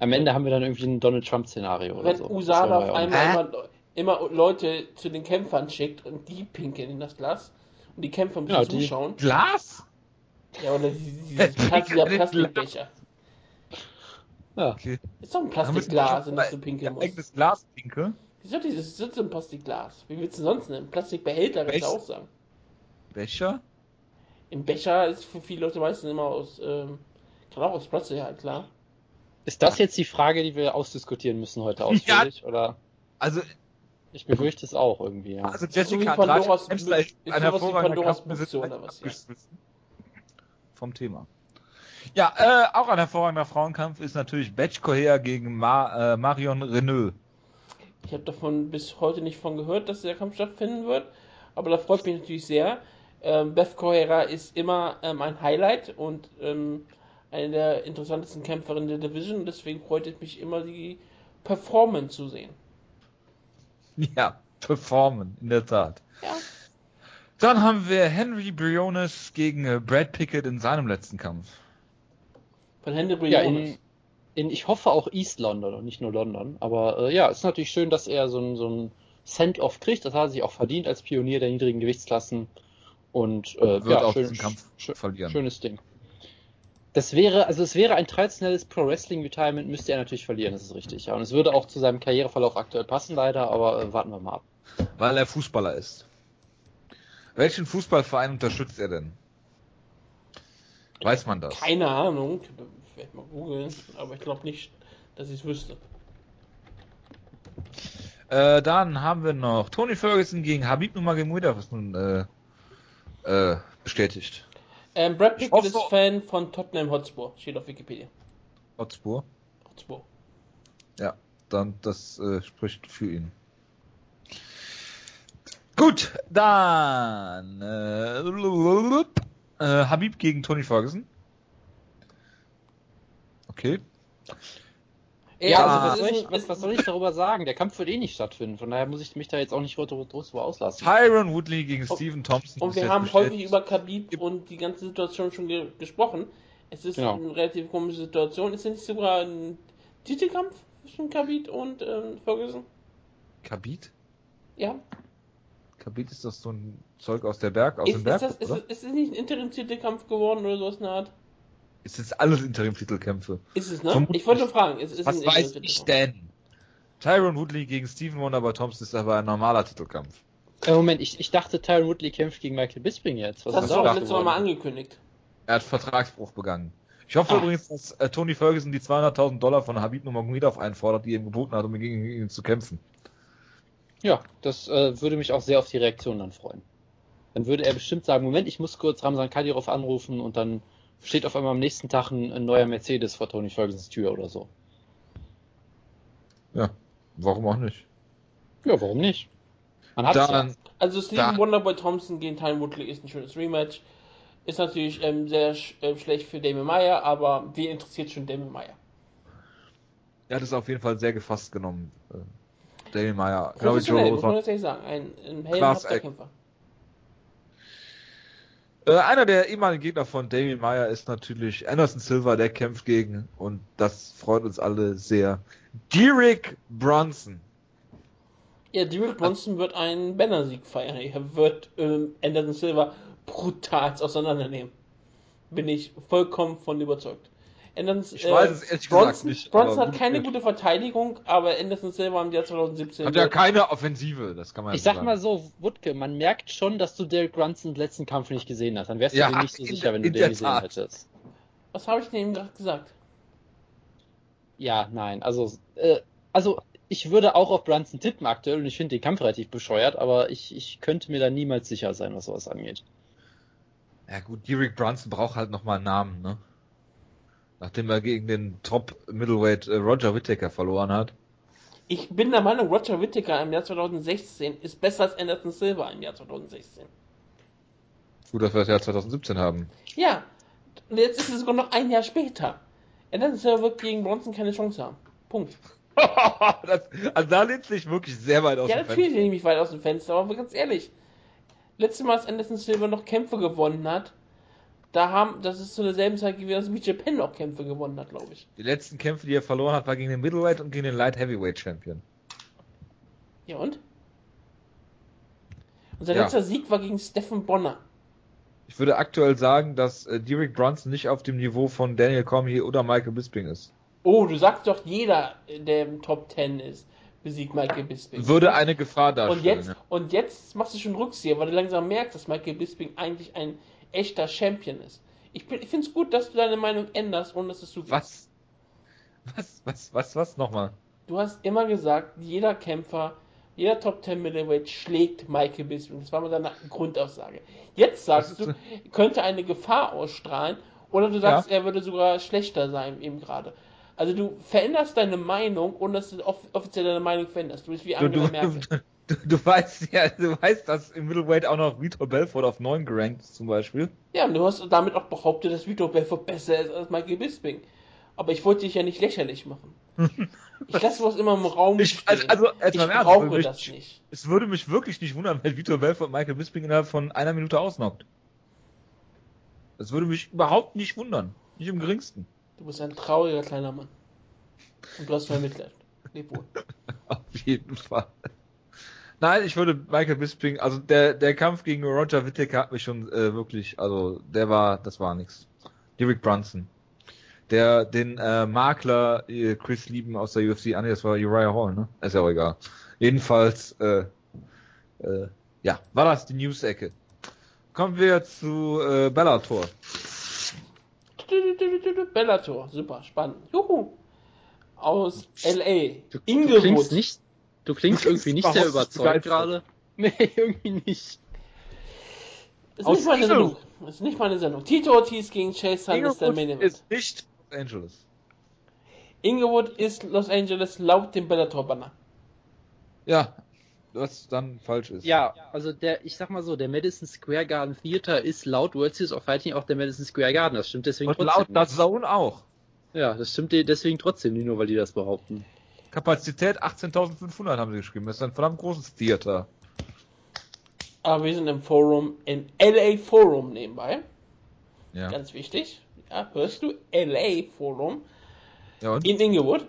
[SPEAKER 1] Am Ende haben wir dann irgendwie ein Donald Trump-Szenario oder
[SPEAKER 3] Wenn
[SPEAKER 1] so. Das
[SPEAKER 3] USADA auf einmal immer, immer Leute zu den Kämpfern schickt und die pinkeln in das Glas und die Kämpfer müssen
[SPEAKER 1] Ja, die-
[SPEAKER 3] zuschauen.
[SPEAKER 2] Glas?
[SPEAKER 3] Ja, oder dieses, Plastikbecher.
[SPEAKER 1] Ja.
[SPEAKER 2] Okay.
[SPEAKER 3] Ist doch ein Plastikglas, in das du
[SPEAKER 2] ein
[SPEAKER 3] pinkeln musst.
[SPEAKER 2] eigenes Glas pinkeln.
[SPEAKER 3] Wieso dieses sitzt im Plastikglas? Wie willst du sonst nehmen? Plastikbehälter, kannst du auch sagen.
[SPEAKER 2] Becher?
[SPEAKER 3] Im Becher ist für viele Leute meistens immer aus, ähm, kann auch aus Plastik, ja klar.
[SPEAKER 1] Ist das jetzt die Frage, die wir ausdiskutieren müssen heute ausführlich? Oder
[SPEAKER 2] Also,
[SPEAKER 1] ich befürchte es auch irgendwie, ja.
[SPEAKER 2] also
[SPEAKER 3] so
[SPEAKER 2] Jessica
[SPEAKER 3] Pandoras
[SPEAKER 2] Andrade ist ein
[SPEAKER 3] sowas wie
[SPEAKER 2] hervorragender
[SPEAKER 3] Pandoras
[SPEAKER 2] Kampf, wir
[SPEAKER 3] Büchse
[SPEAKER 2] sind
[SPEAKER 3] oder was, ja.
[SPEAKER 2] abgeschmissen vom Thema. Ja, äh, auch ein hervorragender Frauenkampf ist natürlich Batch Correa gegen Ma äh, Marion Renault.
[SPEAKER 3] Ich habe davon bis heute nicht von gehört, dass der Kampf stattfinden wird, aber da freut mich natürlich sehr. Ähm, Beth Correa ist immer ähm, ein Highlight und ähm, eine der interessantesten Kämpferinnen der Division, deswegen freut es mich immer, die Performance zu sehen.
[SPEAKER 2] Ja, performen, in der Tat.
[SPEAKER 3] Ja.
[SPEAKER 2] Dann haben wir Henry Briones gegen äh, Brad Pickett in seinem letzten Kampf.
[SPEAKER 3] Von Henry
[SPEAKER 1] Ja,
[SPEAKER 3] Briones.
[SPEAKER 1] in, in, ich hoffe auch East London und nicht nur London. Aber äh, ja, ist natürlich schön, dass er so ein, so ein Send-off kriegt. Das hat er sich auch verdient als Pionier der niedrigen Gewichtsklassen. Und äh,
[SPEAKER 2] Wird
[SPEAKER 1] ja,
[SPEAKER 2] auch
[SPEAKER 1] schön,
[SPEAKER 2] diesen Kampf
[SPEAKER 1] schön,
[SPEAKER 2] verlieren.
[SPEAKER 1] schönes Ding. Das wäre, also es wäre ein traditionelles Pro Wrestling Retirement, müsste er natürlich verlieren, das ist richtig. Ja. Und es würde auch zu seinem Karriereverlauf aktuell passen, leider, aber äh, warten wir mal ab.
[SPEAKER 2] Weil er Fußballer ist. Welchen Fußballverein unterstützt er denn? Weiß man das?
[SPEAKER 3] Keine Ahnung, ich werde mal googeln, aber ich glaube nicht, dass ich es wüsste.
[SPEAKER 2] Äh, dann haben wir noch Tony Ferguson gegen Habib Nurmagomedov ist nun äh, äh, bestätigt.
[SPEAKER 3] Ähm, Brad Pickett ist Fan von Tottenham Hotspur, steht auf Wikipedia.
[SPEAKER 2] Hotspur.
[SPEAKER 3] Hotspur.
[SPEAKER 2] Ja, dann das äh, spricht für ihn. Gut, dann äh, äh, Habib gegen Tony Ferguson. Okay.
[SPEAKER 1] Ja,
[SPEAKER 3] also
[SPEAKER 1] also
[SPEAKER 3] das
[SPEAKER 1] was, soll
[SPEAKER 3] ist
[SPEAKER 1] ich, was, was soll ich darüber sagen? Der Kampf wird eh nicht stattfinden, von daher muss ich mich da jetzt auch nicht groß drüber auslassen.
[SPEAKER 2] Tyron Woodley gegen
[SPEAKER 3] Oh,
[SPEAKER 2] Stephen Thompson.
[SPEAKER 3] Und
[SPEAKER 2] ist
[SPEAKER 3] wir haben
[SPEAKER 2] bestätigt.
[SPEAKER 3] häufig über Khabib und die ganze Situation schon ge gesprochen. Es ist
[SPEAKER 1] Genau.
[SPEAKER 3] eine relativ komische Situation. Ist es nicht sogar ein Titelkampf zwischen Khabib und ähm, Ferguson?
[SPEAKER 2] Khabib?
[SPEAKER 3] Ja.
[SPEAKER 2] Khabib ist das so ein Zeug aus der Berg, aus
[SPEAKER 3] Ist,
[SPEAKER 2] dem
[SPEAKER 3] ist,
[SPEAKER 2] Berg,
[SPEAKER 3] das, ist,
[SPEAKER 2] oder?
[SPEAKER 3] es- ist es nicht ein Interim-Titelkampf geworden oder sowas in der Art?
[SPEAKER 2] Ist jetzt alles Interim-Titelkämpfe.
[SPEAKER 3] Ist es, ne?
[SPEAKER 2] Vermutlich.
[SPEAKER 3] Ich wollte nur fragen. Ist, ist
[SPEAKER 2] Was
[SPEAKER 3] ein
[SPEAKER 2] weiß ich
[SPEAKER 3] Interim-Titelkampf?
[SPEAKER 2] denn? Tyron Woodley gegen Stephen Wonderboy Thompson ist aber ein normaler Titelkampf.
[SPEAKER 1] Äh, Moment, ich, ich dachte, Tyron Woodley kämpft gegen Michael Bisping jetzt. Was
[SPEAKER 3] Das hast du
[SPEAKER 1] raus
[SPEAKER 3] letztes Mal mal angekündigt.
[SPEAKER 2] Er hat Vertragsbruch begangen. Ich hoffe
[SPEAKER 1] Ah.
[SPEAKER 2] übrigens, dass äh, Tony Ferguson die 200.000 Dollar von Habib Nurmagomedov einfordert, die er ihm geboten hat, um gegen ihn zu kämpfen.
[SPEAKER 1] Ja, das äh, würde mich auch sehr auf die Reaktion dann freuen. Dann würde er bestimmt sagen, Moment, ich muss kurz Ramsan Kadyrov anrufen und dann steht auf einmal am nächsten Tag ein, ein neuer Mercedes vor Tony Fergusons Tür oder so.
[SPEAKER 2] Ja, warum auch nicht?
[SPEAKER 1] Ja, warum nicht? Man hat
[SPEAKER 2] Dann,
[SPEAKER 1] ja.
[SPEAKER 3] Also Stephen
[SPEAKER 2] Da-
[SPEAKER 3] Wonderboy Thompson gegen Tyron Woodley ist ein schönes Rematch. Ist natürlich ähm, sehr sch äh, schlecht für Damien Meyer, aber wen interessiert schon Damien Meyer?
[SPEAKER 2] er hat es auf jeden Fall sehr gefasst genommen. Äh, Daniel Meyer, glaube ich, Joe
[SPEAKER 3] Professionell, muss man ehrlich sagen. Ein, ein
[SPEAKER 2] Act.
[SPEAKER 3] Kämpfer.
[SPEAKER 2] Äh, einer der ehemaligen Gegner von Damien Meyer ist natürlich Anderson Silva, der kämpft gegen, und das freut uns alle sehr, Derek Brunson.
[SPEAKER 3] Ja, Derek Bronson wird einen Banner-Sieg feiern. Er wird ähm, Anderson Silva brutal auseinandernehmen. Bin ich vollkommen von überzeugt. Anderson,
[SPEAKER 2] Ich weiß es ehrlich gesagt
[SPEAKER 3] Bronson,
[SPEAKER 2] nicht,
[SPEAKER 3] Bronson hat keine
[SPEAKER 2] gut.
[SPEAKER 3] gute Verteidigung, aber Anderson Silva im Jahr 2017
[SPEAKER 2] Hat ja keine Offensive, das kann man
[SPEAKER 1] Ich
[SPEAKER 2] ja
[SPEAKER 1] sag mal so, Wutke, man merkt schon, dass du Derek Brunsons letzten Kampf nicht gesehen hast. Dann wärst du
[SPEAKER 2] Ja,
[SPEAKER 1] dir nicht so
[SPEAKER 2] in
[SPEAKER 1] sicher,
[SPEAKER 2] der-
[SPEAKER 1] wenn du
[SPEAKER 2] in
[SPEAKER 1] den
[SPEAKER 2] der
[SPEAKER 1] gesehen
[SPEAKER 2] Tat.
[SPEAKER 1] hättest.
[SPEAKER 3] Was habe ich denn eben gerade gesagt?
[SPEAKER 1] Ja, nein, also, äh, also ich würde auch auf Brunson tippen aktuell und ich finde den Kampf relativ bescheuert, aber ich, ich könnte mir da niemals sicher sein, was sowas angeht.
[SPEAKER 2] Ja gut, Derek Brunson braucht halt nochmal einen Namen, ne? Nachdem er gegen den Top Middleweight äh, Roger Whittaker verloren hat.
[SPEAKER 3] Ich bin der Meinung, Roger Whittaker im Jahr 2016 ist besser als Anderson Silva im Jahr 2016.
[SPEAKER 2] Gut, dass wir das Jahr 2017 haben.
[SPEAKER 3] Ja, und jetzt ist es sogar noch ein Jahr später. Anderson Silva wird gegen Bronson keine Chance haben. Punkt.
[SPEAKER 2] das, also da lehnt sich wirklich sehr weit aus
[SPEAKER 3] Ja,
[SPEAKER 2] dem
[SPEAKER 3] natürlich
[SPEAKER 2] Fenster.
[SPEAKER 3] nehme ich weit aus dem Fenster, aber ganz ehrlich. Letztes Mal, als Anderson Silva noch Kämpfe gewonnen hat, da haben, das ist zu derselben Zeit gewesen, als BJ Penn auch Kämpfe gewonnen hat, glaube ich.
[SPEAKER 2] Die letzten Kämpfe, die er verloren hat, war gegen den Middleweight und gegen den Light Heavyweight Champion.
[SPEAKER 3] Ja und? Und sein
[SPEAKER 2] Ja.
[SPEAKER 3] letzter Sieg war gegen Stephen Bonner.
[SPEAKER 2] Ich würde aktuell sagen, dass äh, Derek Brunson nicht auf dem Niveau von Daniel Cormier oder Michael Bisping ist.
[SPEAKER 3] Oh, du sagst doch, jeder, der im Top 10 ist, besiegt Michael Bisping.
[SPEAKER 2] Würde eine Gefahr darstellen.
[SPEAKER 3] und jetzt,
[SPEAKER 2] ja.
[SPEAKER 3] und jetzt machst du schon Rückzieher, weil du langsam merkst, dass Michael Bisping eigentlich ein echter Champion ist. Ich, bin- ich finde es gut, dass du deine Meinung änderst, ohne dass es zugibst.
[SPEAKER 2] Was? Was, was, was, was nochmal?
[SPEAKER 3] Du hast immer gesagt, jeder Kämpfer, jeder Top 10 Middleweight schlägt Michael Bisping. Das war mal deine Grundaussage. Jetzt sagst du, könnte eine Gefahr ausstrahlen, oder du sagst, er würde sogar schlechter sein, eben gerade. Also du veränderst deine Meinung, ohne dass du off offiziell deine Meinung veränderst. Du bist wie
[SPEAKER 2] Du,
[SPEAKER 3] Angela
[SPEAKER 2] du,
[SPEAKER 3] Merkel.
[SPEAKER 2] Du, du weißt ja, du weißt, dass im Middleweight auch noch Vitor Belfort auf 9 gerankt ist zum Beispiel.
[SPEAKER 3] Ja, und du hast damit auch behauptet, dass Vitor Belfort besser ist als Michael Bisping. Aber ich wollte dich ja nicht lächerlich machen. Ich lasse was immer im Raum
[SPEAKER 2] Ich,
[SPEAKER 3] stehen.
[SPEAKER 2] also, also
[SPEAKER 3] ich
[SPEAKER 2] Ernst,
[SPEAKER 3] brauche
[SPEAKER 2] mich-
[SPEAKER 3] das nicht.
[SPEAKER 2] Es würde mich wirklich nicht wundern, wenn Vitor Belfort Michael Bisping innerhalb von einer Minute ausnockt. Das würde mich überhaupt nicht wundern. Nicht im geringsten.
[SPEAKER 3] Du bist ein trauriger kleiner Mann. Und du hast mein Mitleid. Leb wohl.
[SPEAKER 2] Auf jeden Fall. Nein, ich würde Michael Bisping, also der, der Kampf gegen Roger Whittaker hat mich schon äh, wirklich, also der war, das war nix. Derek Brunson. Der den äh, Makler äh, Chris Lieben aus der UFC, ah nee, das war Uriah Hall, ne? Ist ja auch egal. Jedenfalls, äh, äh, ja, war das die News-Ecke. Kommen wir zu äh, Bellator.
[SPEAKER 3] Bellator, super, spannend. Juhu. Aus L.A.
[SPEAKER 1] Du, du
[SPEAKER 3] Inglewood.
[SPEAKER 1] klingst nicht, du klingst irgendwie nicht sehr überzeugt gerade. Nee, irgendwie nicht.
[SPEAKER 3] Ist
[SPEAKER 2] Aus
[SPEAKER 3] nicht meine. Sendung. Ist nicht meine Sendung. Tito Ortiz gegen Chase Hunt ist der Main
[SPEAKER 2] Inglewood
[SPEAKER 3] Event.
[SPEAKER 2] ist nicht Los Angeles.
[SPEAKER 3] Inglewood ist Los Angeles laut dem Bellator-Banner.
[SPEAKER 2] Ja, was dann falsch ist.
[SPEAKER 1] Ja, also der, ich sag mal so, der Madison Square Garden Theater ist laut World Series of Fighting auch der Madison Square Garden. Das stimmt deswegen
[SPEAKER 2] Und
[SPEAKER 1] trotzdem.
[SPEAKER 2] laut das Zone auch.
[SPEAKER 1] Ja, das stimmt de- deswegen trotzdem, nicht nur weil die das behaupten.
[SPEAKER 2] Kapazität 18.500 haben sie geschrieben. Das ist ein verdammt großes Theater.
[SPEAKER 3] Aber wir sind im Forum, in LA Forum nebenbei.
[SPEAKER 2] Ja.
[SPEAKER 3] Ganz wichtig. Ja, hörst du? LA Forum.
[SPEAKER 2] ja und?
[SPEAKER 3] in Inglewood.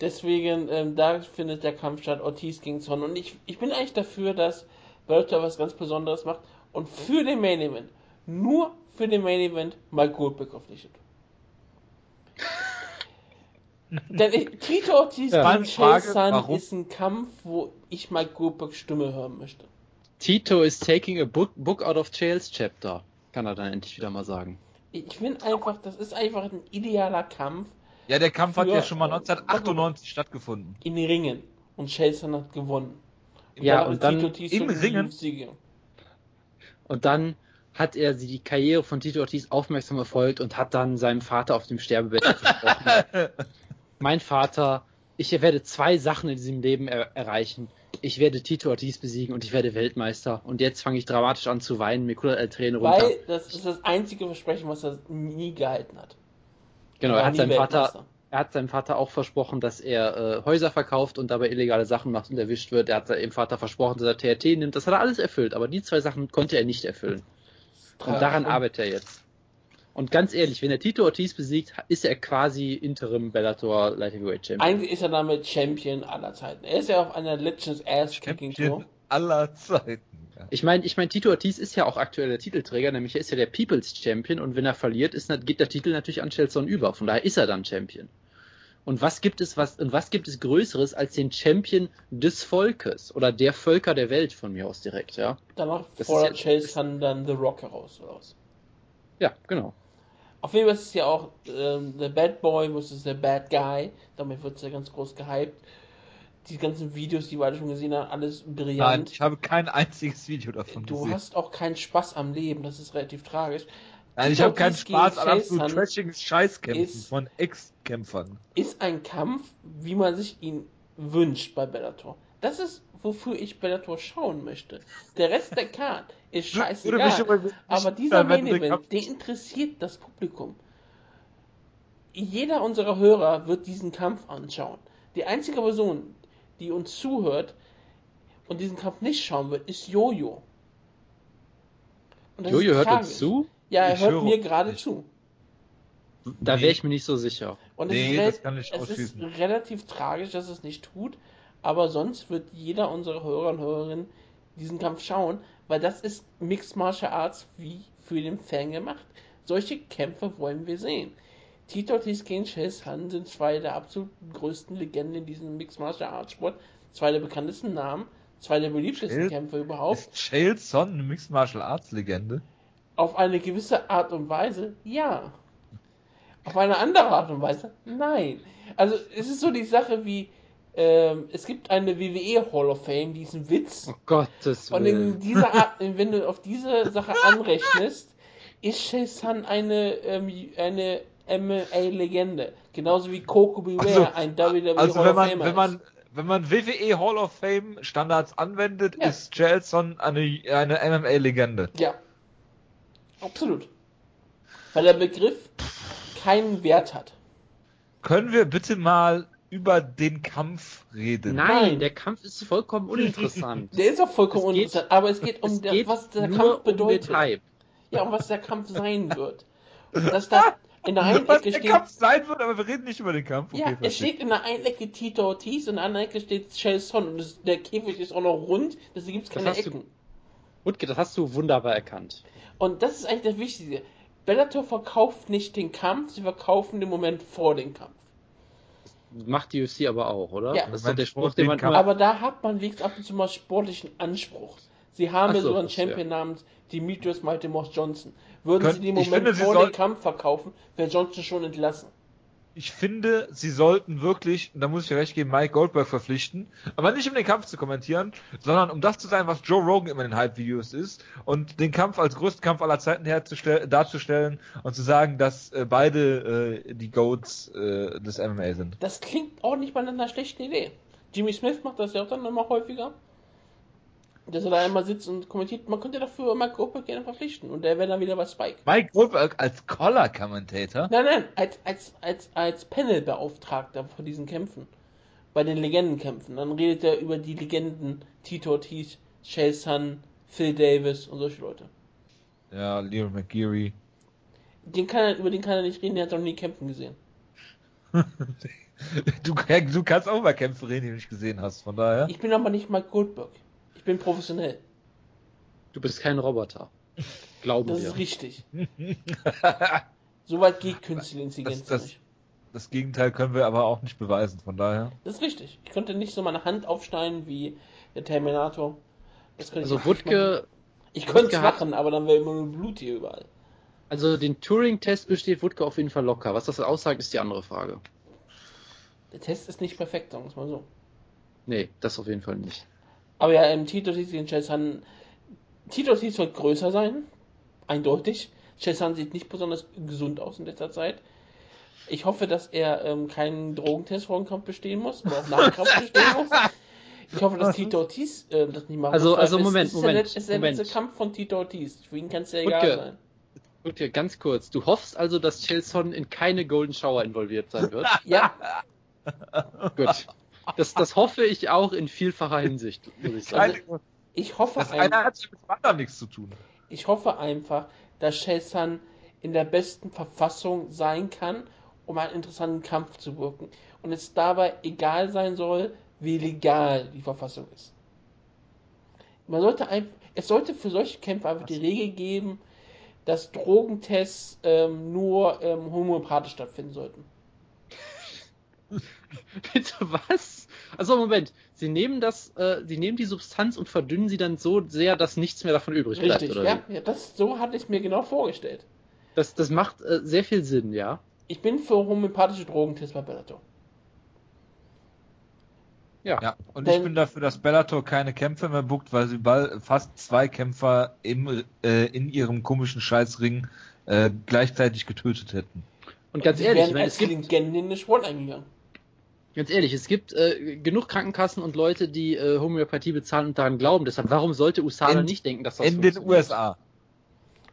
[SPEAKER 3] Deswegen, ähm, da findet der Kampf statt, Ortiz gegen Son. Und ich, ich bin eigentlich dafür, dass Bellator was ganz Besonderes macht. Und für den Main Event, nur für den Main Event, Mike Goldberg verpflichtet. Denn ich, Tito Ortiz
[SPEAKER 1] Ja.
[SPEAKER 3] gegen Chase ist ein Kampf, wo ich Mike Goldbergs Stimme hören möchte.
[SPEAKER 1] Tito is taking a book, book out of jails chapter. Kann er dann endlich wieder mal sagen.
[SPEAKER 3] Ich finde einfach, das ist einfach ein idealer Kampf
[SPEAKER 2] Ja, der Kampf hat ja schon mal 1998 stattgefunden.
[SPEAKER 3] in Ringen. Und Chase hat gewonnen.
[SPEAKER 1] Ja,
[SPEAKER 3] danach
[SPEAKER 1] und dann
[SPEAKER 3] Tito Ortiz
[SPEAKER 2] im Ringen?
[SPEAKER 1] Und dann hat er sie die Karriere von Tito Ortiz aufmerksam verfolgt und hat dann seinem Vater auf dem Sterbebett versprochen. Mein Vater, ich werde zwei Sachen in diesem Leben er erreichen. Ich werde Tito Ortiz besiegen und ich werde Weltmeister. Und jetzt fange ich dramatisch an zu weinen, mir kullert eine Träne runter.
[SPEAKER 3] Weil das ist das einzige Versprechen, was er nie gehalten hat.
[SPEAKER 1] genau, er hat seinem Vater, er hat seinem Vater auch versprochen, dass er äh, Häuser verkauft und dabei illegale Sachen macht und erwischt wird. Er hat seinem Vater versprochen, dass er TRT nimmt. Das hat er alles erfüllt, aber die zwei Sachen konnte er nicht erfüllen. Und daran arbeitet er jetzt. Und ganz ehrlich, wenn er Tito Ortiz besiegt, ist er quasi Interim Bellator Light Heavyweight Champion.
[SPEAKER 3] Eigentlich ist er damit Champion aller Zeiten. Er ist ja auf einer Legends Ass Kicking Tour.
[SPEAKER 2] Champion aller Zeiten. Ja.
[SPEAKER 1] Ich meine, ich mein, Tito Ortiz ist ja auch aktueller Titelträger, nämlich er ist ja der People's Champion und wenn er verliert, ist, geht der Titel natürlich an Shelton über. Von daher ist er dann Champion. Und was gibt es was und was gibt es Größeres als den Champion des Volkes oder der Völker der Welt von mir aus direkt, ja?
[SPEAKER 3] Danach fordert
[SPEAKER 1] ja-
[SPEAKER 3] Chase Sun dann The Rock heraus. Raus.
[SPEAKER 1] Ja, genau.
[SPEAKER 3] Auf jeden Fall ist es ja auch ähm, The Bad Boy versus The Bad Guy. Damit wird es ja ganz groß gehypt. Die ganzen Videos, die wir alle schon gesehen haben, alles
[SPEAKER 2] Nein,
[SPEAKER 3] brillant.
[SPEAKER 2] ich habe kein einziges Video davon
[SPEAKER 3] du
[SPEAKER 2] gesehen.
[SPEAKER 3] hast auch keinen Spaß am Leben, das ist relativ tragisch.
[SPEAKER 2] Nein, ich habe keinen Spaß an absolut trashigen Scheißkämpfen
[SPEAKER 3] ist-
[SPEAKER 2] von Ex-Kämpfern.
[SPEAKER 3] Ist ein Kampf, wie man sich ihn wünscht bei Bellator. Das ist, wofür ich Bellator schauen möchte. Der Rest der Card ist scheißegal.
[SPEAKER 2] aber
[SPEAKER 3] dieser Main
[SPEAKER 2] den
[SPEAKER 3] Event, der interessiert das Publikum. Jeder unserer Hörer wird diesen Kampf anschauen. Die einzige Person, die uns zuhört und diesen Kampf nicht schauen wird, ist Jojo.
[SPEAKER 1] Jojo
[SPEAKER 3] ist
[SPEAKER 1] hört uns zu?
[SPEAKER 3] Ja, er
[SPEAKER 2] Ich
[SPEAKER 3] hört mir gerade
[SPEAKER 2] nicht.
[SPEAKER 3] zu.
[SPEAKER 1] Da
[SPEAKER 2] Nee.
[SPEAKER 1] wäre ich mir nicht so sicher.
[SPEAKER 3] Und es,
[SPEAKER 2] Nee,
[SPEAKER 3] ist,
[SPEAKER 2] kann ich
[SPEAKER 3] es ist relativ tragisch, dass es nicht tut, aber sonst wird jeder unserer Hörer und Hörerinnen diesen Kampf schauen, weil das ist Mixed Martial Arts wie für den Fan gemacht. Solche Kämpfe wollen wir sehen. Tito Ortiz gegen Chase Han sind zwei der absolut größten Legenden in diesem Mixed Martial Arts Sport, zwei der bekanntesten Namen, zwei der beliebtesten Kämpfe überhaupt.
[SPEAKER 2] Ist Chael Son eine Mixed Martial Arts Legende?
[SPEAKER 3] Auf eine gewisse Art und Weise, ja. Auf eine andere Art und Weise, nein. Also es ist so die Sache wie, ähm, es gibt eine WWE Hall of Fame, die ist ein Witz.
[SPEAKER 1] Oh Gottes
[SPEAKER 3] Und in
[SPEAKER 1] Willen.
[SPEAKER 3] dieser Art, wenn du auf diese Sache anrechnest, ist Shazam eine, ähm, eine MMA-Legende. Genauso wie Coco Beware
[SPEAKER 2] Also-
[SPEAKER 3] ein WWE
[SPEAKER 2] Also
[SPEAKER 3] Hall
[SPEAKER 2] wenn
[SPEAKER 3] of
[SPEAKER 2] man,
[SPEAKER 3] Famer
[SPEAKER 2] wenn man,
[SPEAKER 3] ist.
[SPEAKER 2] wenn man WWE Hall of Fame Standards anwendet,
[SPEAKER 3] Ja.
[SPEAKER 2] ist Chael Son eine, eine MMA-Legende.
[SPEAKER 3] Ja. Absolut. Weil der Begriff keinen Wert hat.
[SPEAKER 2] Können wir bitte mal über den Kampf reden?
[SPEAKER 1] Nein,
[SPEAKER 3] Nein.
[SPEAKER 1] der Kampf ist vollkommen uninteressant.
[SPEAKER 3] Der ist auch vollkommen
[SPEAKER 1] Es geht-
[SPEAKER 3] uninteressant, aber es geht um
[SPEAKER 1] es
[SPEAKER 3] der,
[SPEAKER 1] geht
[SPEAKER 3] was der
[SPEAKER 1] nur
[SPEAKER 3] Kampf
[SPEAKER 1] um
[SPEAKER 3] bedeutet.
[SPEAKER 1] den Hype.
[SPEAKER 3] ja, um was der Kampf sein wird. Und dass da in der einen
[SPEAKER 2] Was
[SPEAKER 3] Ecke
[SPEAKER 2] der
[SPEAKER 3] steht,
[SPEAKER 2] Kampf sein wird, aber wir reden nicht über den Kampf.
[SPEAKER 3] ja,
[SPEAKER 2] Okay,
[SPEAKER 3] es
[SPEAKER 2] verstehe.
[SPEAKER 3] steht in der einen Ecke Tito Ortiz und in der anderen Ecke steht Chael Son und das, der Käfig ist auch noch rund, deswegen gibt es keine Ecken.
[SPEAKER 1] Wutke, das hast du wunderbar erkannt.
[SPEAKER 3] Und das ist eigentlich das Wichtige. Bellator verkauft nicht den Kampf, sie verkaufen den Moment vor dem Kampf.
[SPEAKER 1] Macht die UFC aber auch, oder?
[SPEAKER 3] Ja.
[SPEAKER 1] Das ist der Spruch, den man immer...
[SPEAKER 3] Aber da hat man wenigstens ab und zu mal sportlichen Anspruch. Sie haben ja
[SPEAKER 1] so,
[SPEAKER 3] so einen. Champion namens Demetrius Moss Johnson. Würden
[SPEAKER 2] Können-
[SPEAKER 3] sie den Moment
[SPEAKER 2] finde, sie
[SPEAKER 3] vor
[SPEAKER 2] soll-
[SPEAKER 3] dem Kampf verkaufen, wäre Johnson schon entlassen.
[SPEAKER 2] Ich finde, sie sollten wirklich, und da muss ich recht geben, Mike Goldberg verpflichten, aber nicht um den Kampf zu kommentieren, sondern um das zu sein, was Joe Rogan immer in den Hype-Videos ist und den Kampf als größten Kampf aller Zeiten herzustellen, darzustellen und zu sagen, dass äh, beide äh, die Goats äh, des MMA sind.
[SPEAKER 3] Das klingt auch nicht mal nach einer schlechten Idee. Jimmy Smith macht das ja auch dann immer häufiger. Dass er da einmal sitzt und kommentiert. Man könnte dafür Mike Goldberg gerne verpflichten. Und der wäre dann wieder bei Spike.
[SPEAKER 2] Mike Goldberg als Collar-Commentator?
[SPEAKER 3] Nein, nein, als, als, als, als Panelbeauftragter vor diesen Kämpfen. Bei den Legendenkämpfen. Dann redet er über die Legenden Tito Ortiz, Chael Sun, Phil Davis und solche Leute.
[SPEAKER 2] Ja, Leo McGeary.
[SPEAKER 3] Den kann er, über den kann er nicht reden, der hat noch nie kämpfen gesehen.
[SPEAKER 2] Du, du kannst auch über Kämpfe reden, die du nicht gesehen hast, von daher.
[SPEAKER 3] Ich bin aber nicht Mike Goldberg. Ich bin professionell.
[SPEAKER 1] Du bist kein Roboter. Glauben
[SPEAKER 3] Das
[SPEAKER 1] wir.
[SPEAKER 3] ist richtig. Soweit geht künstliche Intelligenz
[SPEAKER 2] Das- das-
[SPEAKER 3] nicht.
[SPEAKER 2] Das Gegenteil können wir aber auch nicht beweisen, von daher.
[SPEAKER 3] Das ist richtig. Ich konnte nicht so meine Hand aufschneiden wie der Terminator. Das könnte
[SPEAKER 1] Also. Wutke,
[SPEAKER 3] Ich könnte es machen, aber dann wäre immer nur Blut hier überall.
[SPEAKER 1] also den Turing-Test besteht Wutke auf jeden Fall locker. Was das aussagt, ist die andere Frage.
[SPEAKER 3] Der Test ist nicht perfekt, sagen wir es mal so.
[SPEAKER 1] Nee, das auf jeden Fall nicht.
[SPEAKER 3] Aber ja, im Tito Ortiz gegen Chase Han. Tito Ortiz wird größer sein. Eindeutig. Chase Han sieht nicht besonders gesund aus in letzter Zeit. Ich hoffe, dass er ähm, keinen Drogentest vor dem Kampf bestehen muss oder auch nach dem Kampf bestehen muss. Ich hoffe, dass Tito Ortiz äh, das nicht machen
[SPEAKER 1] Also- also Moment,
[SPEAKER 3] ist
[SPEAKER 1] Moment,
[SPEAKER 3] Der, let- ist der
[SPEAKER 1] Moment.
[SPEAKER 3] letzte Kampf von Tito Ortiz. Für ihn kann es ja egal sein.
[SPEAKER 1] Wutke, ganz kurz. Du hoffst also, dass Chelson in keine Golden Shower involviert sein wird?
[SPEAKER 3] Ja,
[SPEAKER 1] Gut. Das, das hoffe ich auch in vielfacher Hinsicht, muss ich sagen.
[SPEAKER 2] Keine,
[SPEAKER 3] ich hoffe,
[SPEAKER 2] das
[SPEAKER 3] ein,
[SPEAKER 2] eine hat mit dem anderen nichts zu tun.
[SPEAKER 3] ich hoffe einfach, dass Chase in der besten Verfassung sein kann, um einen interessanten Kampf zu wirken. Und es dabei egal sein soll, wie legal die Verfassung ist. Man sollte einfach, es sollte für solche Kämpfe einfach die Regel geben, dass Drogentests ähm, nur ähm, homöopathisch stattfinden sollten.
[SPEAKER 1] Bitte was? Also Moment, sie nehmen das, äh, sie nehmen die Substanz und verdünnen sie dann so sehr, dass nichts mehr davon übrig bleibt,
[SPEAKER 3] Richtig,
[SPEAKER 1] oder
[SPEAKER 3] ja, ja das, so hatte ich es mir genau vorgestellt.
[SPEAKER 1] Das, das macht äh, sehr viel Sinn, ja.
[SPEAKER 3] Ich bin für homöopathische Drogentests bei Bellator.
[SPEAKER 2] Ja, und
[SPEAKER 3] Denn-
[SPEAKER 2] ich bin dafür, dass Bellator keine Kämpfe mehr buckt, weil sie bald fast zwei Kämpfer im, äh, in ihrem komischen Scheißring äh, gleichzeitig getötet hätten.
[SPEAKER 1] Und ganz ehrlich, wenn
[SPEAKER 3] als
[SPEAKER 1] es gibt,
[SPEAKER 3] Legenden in den Sport eingegangen.
[SPEAKER 1] Ganz ehrlich, es gibt äh, genug Krankenkassen und Leute, die äh, Homöopathie bezahlen und daran glauben. Deshalb, warum sollte USADA
[SPEAKER 2] In-
[SPEAKER 1] nicht denken, dass das
[SPEAKER 2] In den? USA.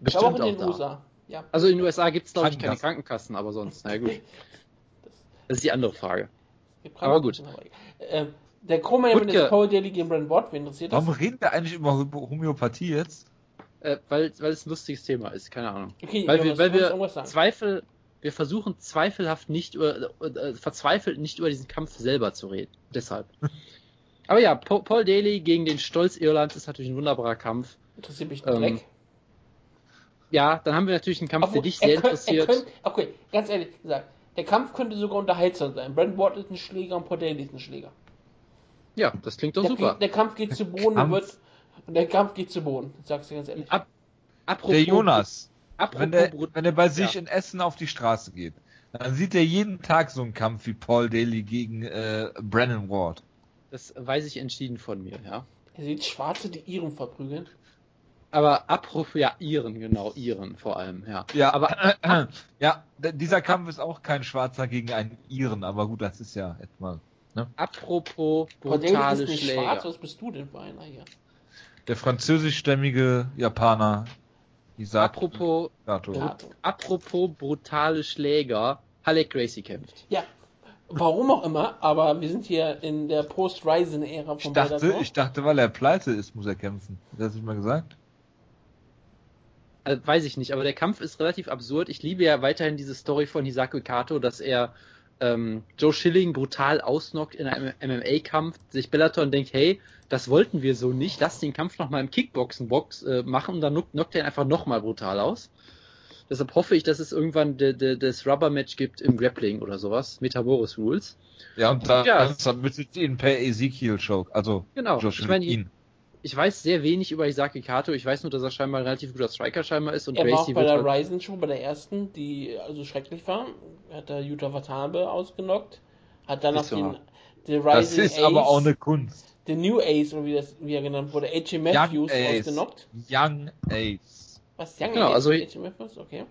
[SPEAKER 3] Ich glaube auch in
[SPEAKER 1] Bestimmt
[SPEAKER 3] den
[SPEAKER 1] da.
[SPEAKER 3] USA. Ja.
[SPEAKER 1] Also in den USA gibt es, glaube ich, keine
[SPEAKER 2] Krankenkassen.
[SPEAKER 1] Aber sonst, na gut.
[SPEAKER 3] Das-
[SPEAKER 1] ist die andere Frage. Aber gut.
[SPEAKER 3] Äh, der
[SPEAKER 1] Wutke.
[SPEAKER 3] ist Paul Daly gegen Brandon Ward. Wen interessiert das?
[SPEAKER 2] Warum reden wir eigentlich über Homöopathie jetzt?
[SPEAKER 1] Äh, weil, weil es ein lustiges Thema ist, keine Ahnung.
[SPEAKER 3] Okay,
[SPEAKER 1] Weil
[SPEAKER 3] Jonas,
[SPEAKER 1] wir, weil wir. Zweifel, wir versuchen zweifelhaft nicht über, äh, verzweifelt nicht über diesen Kampf selber zu reden. Deshalb. Aber ja, Pa- Paul Daly gegen den Stolz Irlands ist natürlich ein wunderbarer Kampf.
[SPEAKER 3] Interessiert mich
[SPEAKER 1] Ähm,
[SPEAKER 3] Dreck.
[SPEAKER 1] Ja, dann haben wir natürlich einen Kampf, der
[SPEAKER 3] Obwohl,
[SPEAKER 1] dich
[SPEAKER 3] er
[SPEAKER 1] sehr
[SPEAKER 3] könnt- er
[SPEAKER 1] interessiert.
[SPEAKER 3] könnt- okay, ganz ehrlich gesagt, der Kampf könnte sogar unterhaltsam sein. Brandon Ward ist ein Schläger und Paul Daly ist ein Schläger.
[SPEAKER 1] Ja, das klingt doch
[SPEAKER 3] Der,
[SPEAKER 1] super.
[SPEAKER 3] der Kampf geht zu Boden und
[SPEAKER 2] Kampf.
[SPEAKER 3] wird. Und der Kampf geht zu Boden, sagst du ganz ehrlich.
[SPEAKER 1] Ab, apropos,
[SPEAKER 2] Der Jonas,
[SPEAKER 1] apropos
[SPEAKER 2] wenn der,
[SPEAKER 1] Brut-
[SPEAKER 2] wenn er bei sich
[SPEAKER 1] Ja.
[SPEAKER 2] in Essen auf die Straße geht, dann sieht er jeden Tag so einen Kampf wie Paul Daly gegen äh, Brennan Ward.
[SPEAKER 1] das weiß ich entschieden von mir, ja.
[SPEAKER 3] Er sieht Schwarze, die Iren verprügeln.
[SPEAKER 1] Aber apropos, ja, Iren, genau, Iren vor allem, ja.
[SPEAKER 2] Ja,
[SPEAKER 1] Aber-
[SPEAKER 2] ja, dieser Kampf ist auch kein Schwarzer gegen einen Iren, aber gut, das ist ja etwa
[SPEAKER 1] Apropos
[SPEAKER 3] Paul Daly
[SPEAKER 1] brutale
[SPEAKER 3] nicht schwarz, was bist du denn für einer hier?
[SPEAKER 2] der französischstämmige Japaner
[SPEAKER 1] Apropos.
[SPEAKER 3] Ja.
[SPEAKER 1] apropos brutale Schläger, Halleck Gracie kämpft.
[SPEAKER 3] Ja, warum auch immer, aber wir sind hier in der Post-Ryzen-Ära
[SPEAKER 2] Ich
[SPEAKER 3] von
[SPEAKER 2] dachte,
[SPEAKER 3] Bellator.
[SPEAKER 2] ich dachte, weil er pleite ist, muss er kämpfen. Das nicht mal gesagt?
[SPEAKER 1] Äh, weiß ich nicht, aber der Kampf ist relativ absurd. Ich liebe ja weiterhin diese Story von Hisako Kato, dass er ähm, Joe Schilling brutal ausnockt in einem MMA-Kampf, sich Bellator und denkt, hey, das wollten wir so nicht, lass den Kampf nochmal im Kickboxen-Box äh, machen und dann knockt, knockt er ihn einfach nochmal brutal aus. Deshalb hoffe ich, dass es irgendwann de, de, das Rubber-Match gibt im Grappling oder sowas, Metaboris Rules.
[SPEAKER 2] Ja, und dann
[SPEAKER 1] Ja.
[SPEAKER 2] müsstet ihr ihn per Ezekiel Show, also
[SPEAKER 1] Genau,
[SPEAKER 2] Josh
[SPEAKER 1] ich meine,
[SPEAKER 2] ihn.
[SPEAKER 1] Ich weiß sehr wenig über Hisaki Kato, ich weiß nur, dass er scheinbar ein relativ guter Striker scheinbar ist und
[SPEAKER 3] Er war auch bei der
[SPEAKER 1] halt-
[SPEAKER 3] Ryzen-Show, bei der ersten, die also schrecklich war. Er hat da Utah Watanabe ausgenockt. Hat dann
[SPEAKER 1] so.
[SPEAKER 3] den, den
[SPEAKER 2] Das ist aber auch
[SPEAKER 3] Ace,
[SPEAKER 2] eine Kunst.
[SPEAKER 3] den New Ace, oder wie, das, wie er genannt wurde, AJ Matthews
[SPEAKER 2] Ace.
[SPEAKER 3] ausgenockt.
[SPEAKER 2] Young Ace.
[SPEAKER 3] Was, Young
[SPEAKER 1] Genau,
[SPEAKER 3] Ace?
[SPEAKER 1] also-
[SPEAKER 3] AJ Matthews, okay.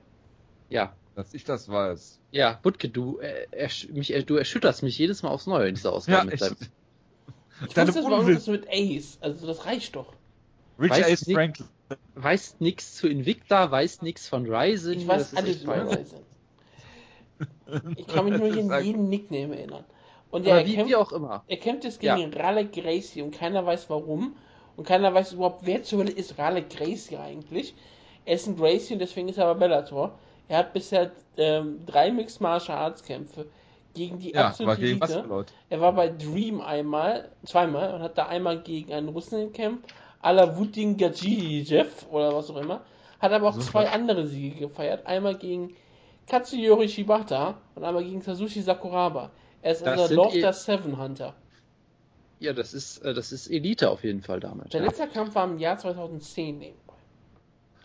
[SPEAKER 1] Ja,
[SPEAKER 2] Dass ich das weiß.
[SPEAKER 1] Ja, Butke, du, äh, ersch mich, äh, du erschütterst mich jedes Mal aufs Neue in dieser
[SPEAKER 2] Ja,
[SPEAKER 1] Ausgabe. mit
[SPEAKER 2] ich,
[SPEAKER 1] deinem-
[SPEAKER 3] Ich
[SPEAKER 2] Deine
[SPEAKER 3] wusste, es war
[SPEAKER 2] Unwiss-
[SPEAKER 3] irgendwas mit Ace. Also das reicht doch.
[SPEAKER 2] Rich
[SPEAKER 1] Weiß
[SPEAKER 2] Ace Franklin.
[SPEAKER 1] Weiß nix zu Invicta, weiß nix von Ryzen.
[SPEAKER 3] Ich weiß
[SPEAKER 1] das
[SPEAKER 3] alles über
[SPEAKER 1] peinlich.
[SPEAKER 3] Ryzen. Ich kann mich nur an jeden Nickname erinnern. Und ja, er
[SPEAKER 1] wie,
[SPEAKER 3] kämpft,
[SPEAKER 1] wie auch immer.
[SPEAKER 3] er kämpft jetzt gegen Rale Gracie und keiner weiß warum. Und keiner weiß überhaupt, wer zur Hölle ist Rale Gracie eigentlich. Er ist ein Gracie und deswegen ist er aber Bellator. Er hat bisher ähm, drei Mixed Martial Arts Kämpfe gegen die
[SPEAKER 2] Ja,
[SPEAKER 3] absolute
[SPEAKER 2] gegen
[SPEAKER 3] Elite. Er war bei Dream einmal, zweimal und hat da einmal gegen einen Russen gekämpft, Alawuddin Gajijev oder was auch immer. Hat aber auch
[SPEAKER 2] So
[SPEAKER 3] zwei andere Siege gefeiert. Einmal gegen Katsuyori Shibata und einmal gegen Sasushi Sakuraba. Er ist
[SPEAKER 1] Das
[SPEAKER 3] unser
[SPEAKER 1] eh-
[SPEAKER 3] der Seven Hunter.
[SPEAKER 1] Ja, das ist, äh, das ist Elite auf jeden Fall damals.
[SPEAKER 3] Der
[SPEAKER 1] Ja.
[SPEAKER 3] letzte Kampf war im Jahr 2010 nebenbei.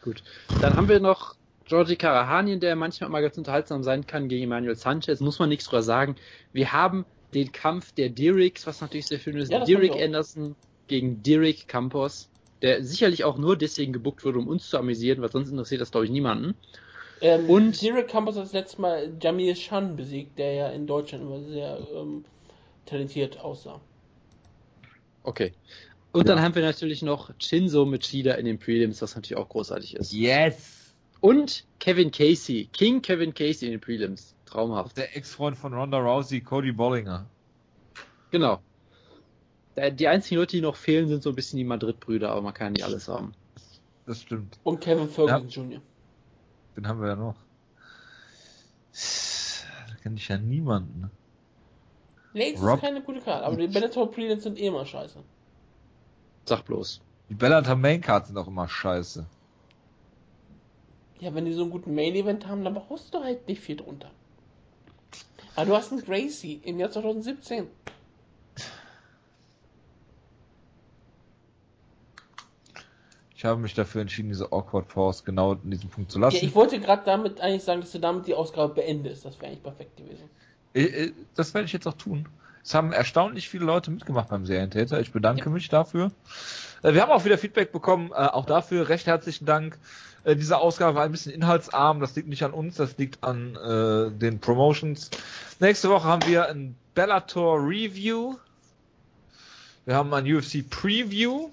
[SPEAKER 1] Gut. Dann haben wir noch Georgi Karahanien, der manchmal mal ganz unterhaltsam sein kann gegen Emmanuel Sanchez. Muss man nichts drüber sagen. Wir haben den Kampf der Diriks, was natürlich sehr schön ist.
[SPEAKER 3] Ja, auch.
[SPEAKER 1] Anderson gegen Dirik Campos, der sicherlich auch nur deswegen gebuckt wurde, um uns zu amüsieren, weil sonst interessiert das, glaube ich, niemanden.
[SPEAKER 3] Ähm,
[SPEAKER 1] Und-
[SPEAKER 3] Derek Campos hat das letzte Mal Jamil Shan besiegt, der ja in Deutschland immer sehr ähm, talentiert aussah.
[SPEAKER 1] Okay. Und dann haben wir natürlich noch Shinzo Machida in den Prelims, was natürlich auch großartig ist.
[SPEAKER 2] Yes!
[SPEAKER 1] Und Kevin Casey, King Kevin Casey in den Prelims. Traumhaft.
[SPEAKER 2] Der Ex-Freund von Ronda Rousey, Cody Bollinger.
[SPEAKER 1] Genau. Die einzigen Leute, die noch fehlen, sind so ein bisschen die Madrid-Brüder, aber man kann nicht alles haben.
[SPEAKER 2] Das stimmt.
[SPEAKER 3] Und Kevin Ferguson Jr.
[SPEAKER 2] Den haben wir ja noch. Da kenne ich ja niemanden.
[SPEAKER 3] Nee, das
[SPEAKER 2] Rob-
[SPEAKER 3] ist keine gute Karte, aber die Bellator Prelims sind eh immer scheiße.
[SPEAKER 1] Sag bloß.
[SPEAKER 2] Die Bellator Maincards sind auch immer scheiße.
[SPEAKER 3] Ja, wenn die so einen guten Main-Event haben, dann brauchst du halt nicht viel drunter. Aber du hast einen Gracie im Jahr 2017.
[SPEAKER 2] Ich habe mich dafür entschieden, diese Awkward Pause genau in diesem Punkt zu
[SPEAKER 3] Ja,
[SPEAKER 2] lassen.
[SPEAKER 3] ich wollte gerade damit eigentlich sagen, dass du damit die Ausgabe beendest. Das wäre eigentlich perfekt gewesen.
[SPEAKER 2] Äh, äh, Das werde ich jetzt auch tun. Es haben erstaunlich viele Leute mitgemacht beim Serientäter. Ich bedanke mich dafür. Äh, Wir haben auch wieder Feedback bekommen. äh, Auch dafür recht herzlichen Dank. Äh, Diese Ausgabe war ein bisschen inhaltsarm. Das liegt nicht an uns, das liegt an äh, den Promotions. Nächste Woche haben wir ein Bellator Review. Wir haben ein UFC Preview.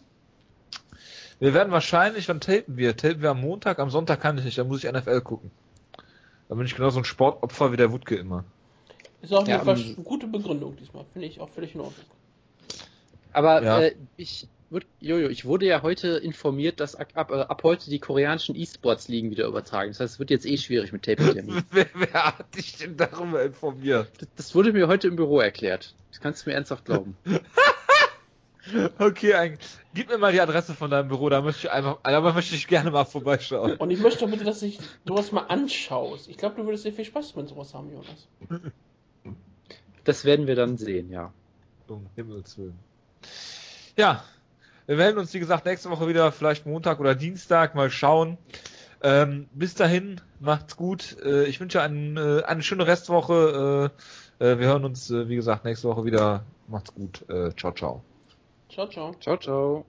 [SPEAKER 2] Wir werden wahrscheinlich, wann tapen wir? Tapen wir am Montag? Am Sonntag kann ich nicht, da muss ich NFL gucken. Da bin ich genauso ein Sportopfer wie der Wutke immer.
[SPEAKER 3] Ist auch
[SPEAKER 1] Ja,
[SPEAKER 3] eine
[SPEAKER 1] ähm,
[SPEAKER 3] gute Begründung diesmal. Finde ich auch völlig in Ordnung.
[SPEAKER 1] Aber
[SPEAKER 2] Ja.
[SPEAKER 1] äh, ich, wurde- Jojo, ich wurde ja heute informiert, dass ab, ab, äh, ab heute die koreanischen E-Sports-Ligen wieder übertragen. Das heißt, es wird jetzt eh schwierig mit Tape-Termin.
[SPEAKER 2] wer, wer hat dich denn darüber informiert?
[SPEAKER 1] das, das wurde mir heute im Büro erklärt. Das kannst du mir ernsthaft glauben.
[SPEAKER 2] Okay, ein, gib mir mal die Adresse von deinem Büro, da möchte ich einfach, da möchte ich gerne mal vorbeischauen.
[SPEAKER 3] Und ich möchte bitte, dass ich sowas mal anschaust. Ich glaube, du würdest sehr viel Spaß mit sowas haben, Jonas.
[SPEAKER 1] Das werden wir dann sehen, ja.
[SPEAKER 2] Um Himmels Willen. Ja, wir melden uns, wie gesagt, nächste Woche wieder, vielleicht Montag oder Dienstag, mal schauen. Ähm, bis dahin, macht's gut. Äh, ich wünsche einen, äh, eine schöne Restwoche. Äh, äh, wir hören uns, äh, wie gesagt, nächste Woche wieder. Macht's gut. Äh, ciao, ciao.
[SPEAKER 3] Ciao, ciao.
[SPEAKER 1] Ciao, ciao.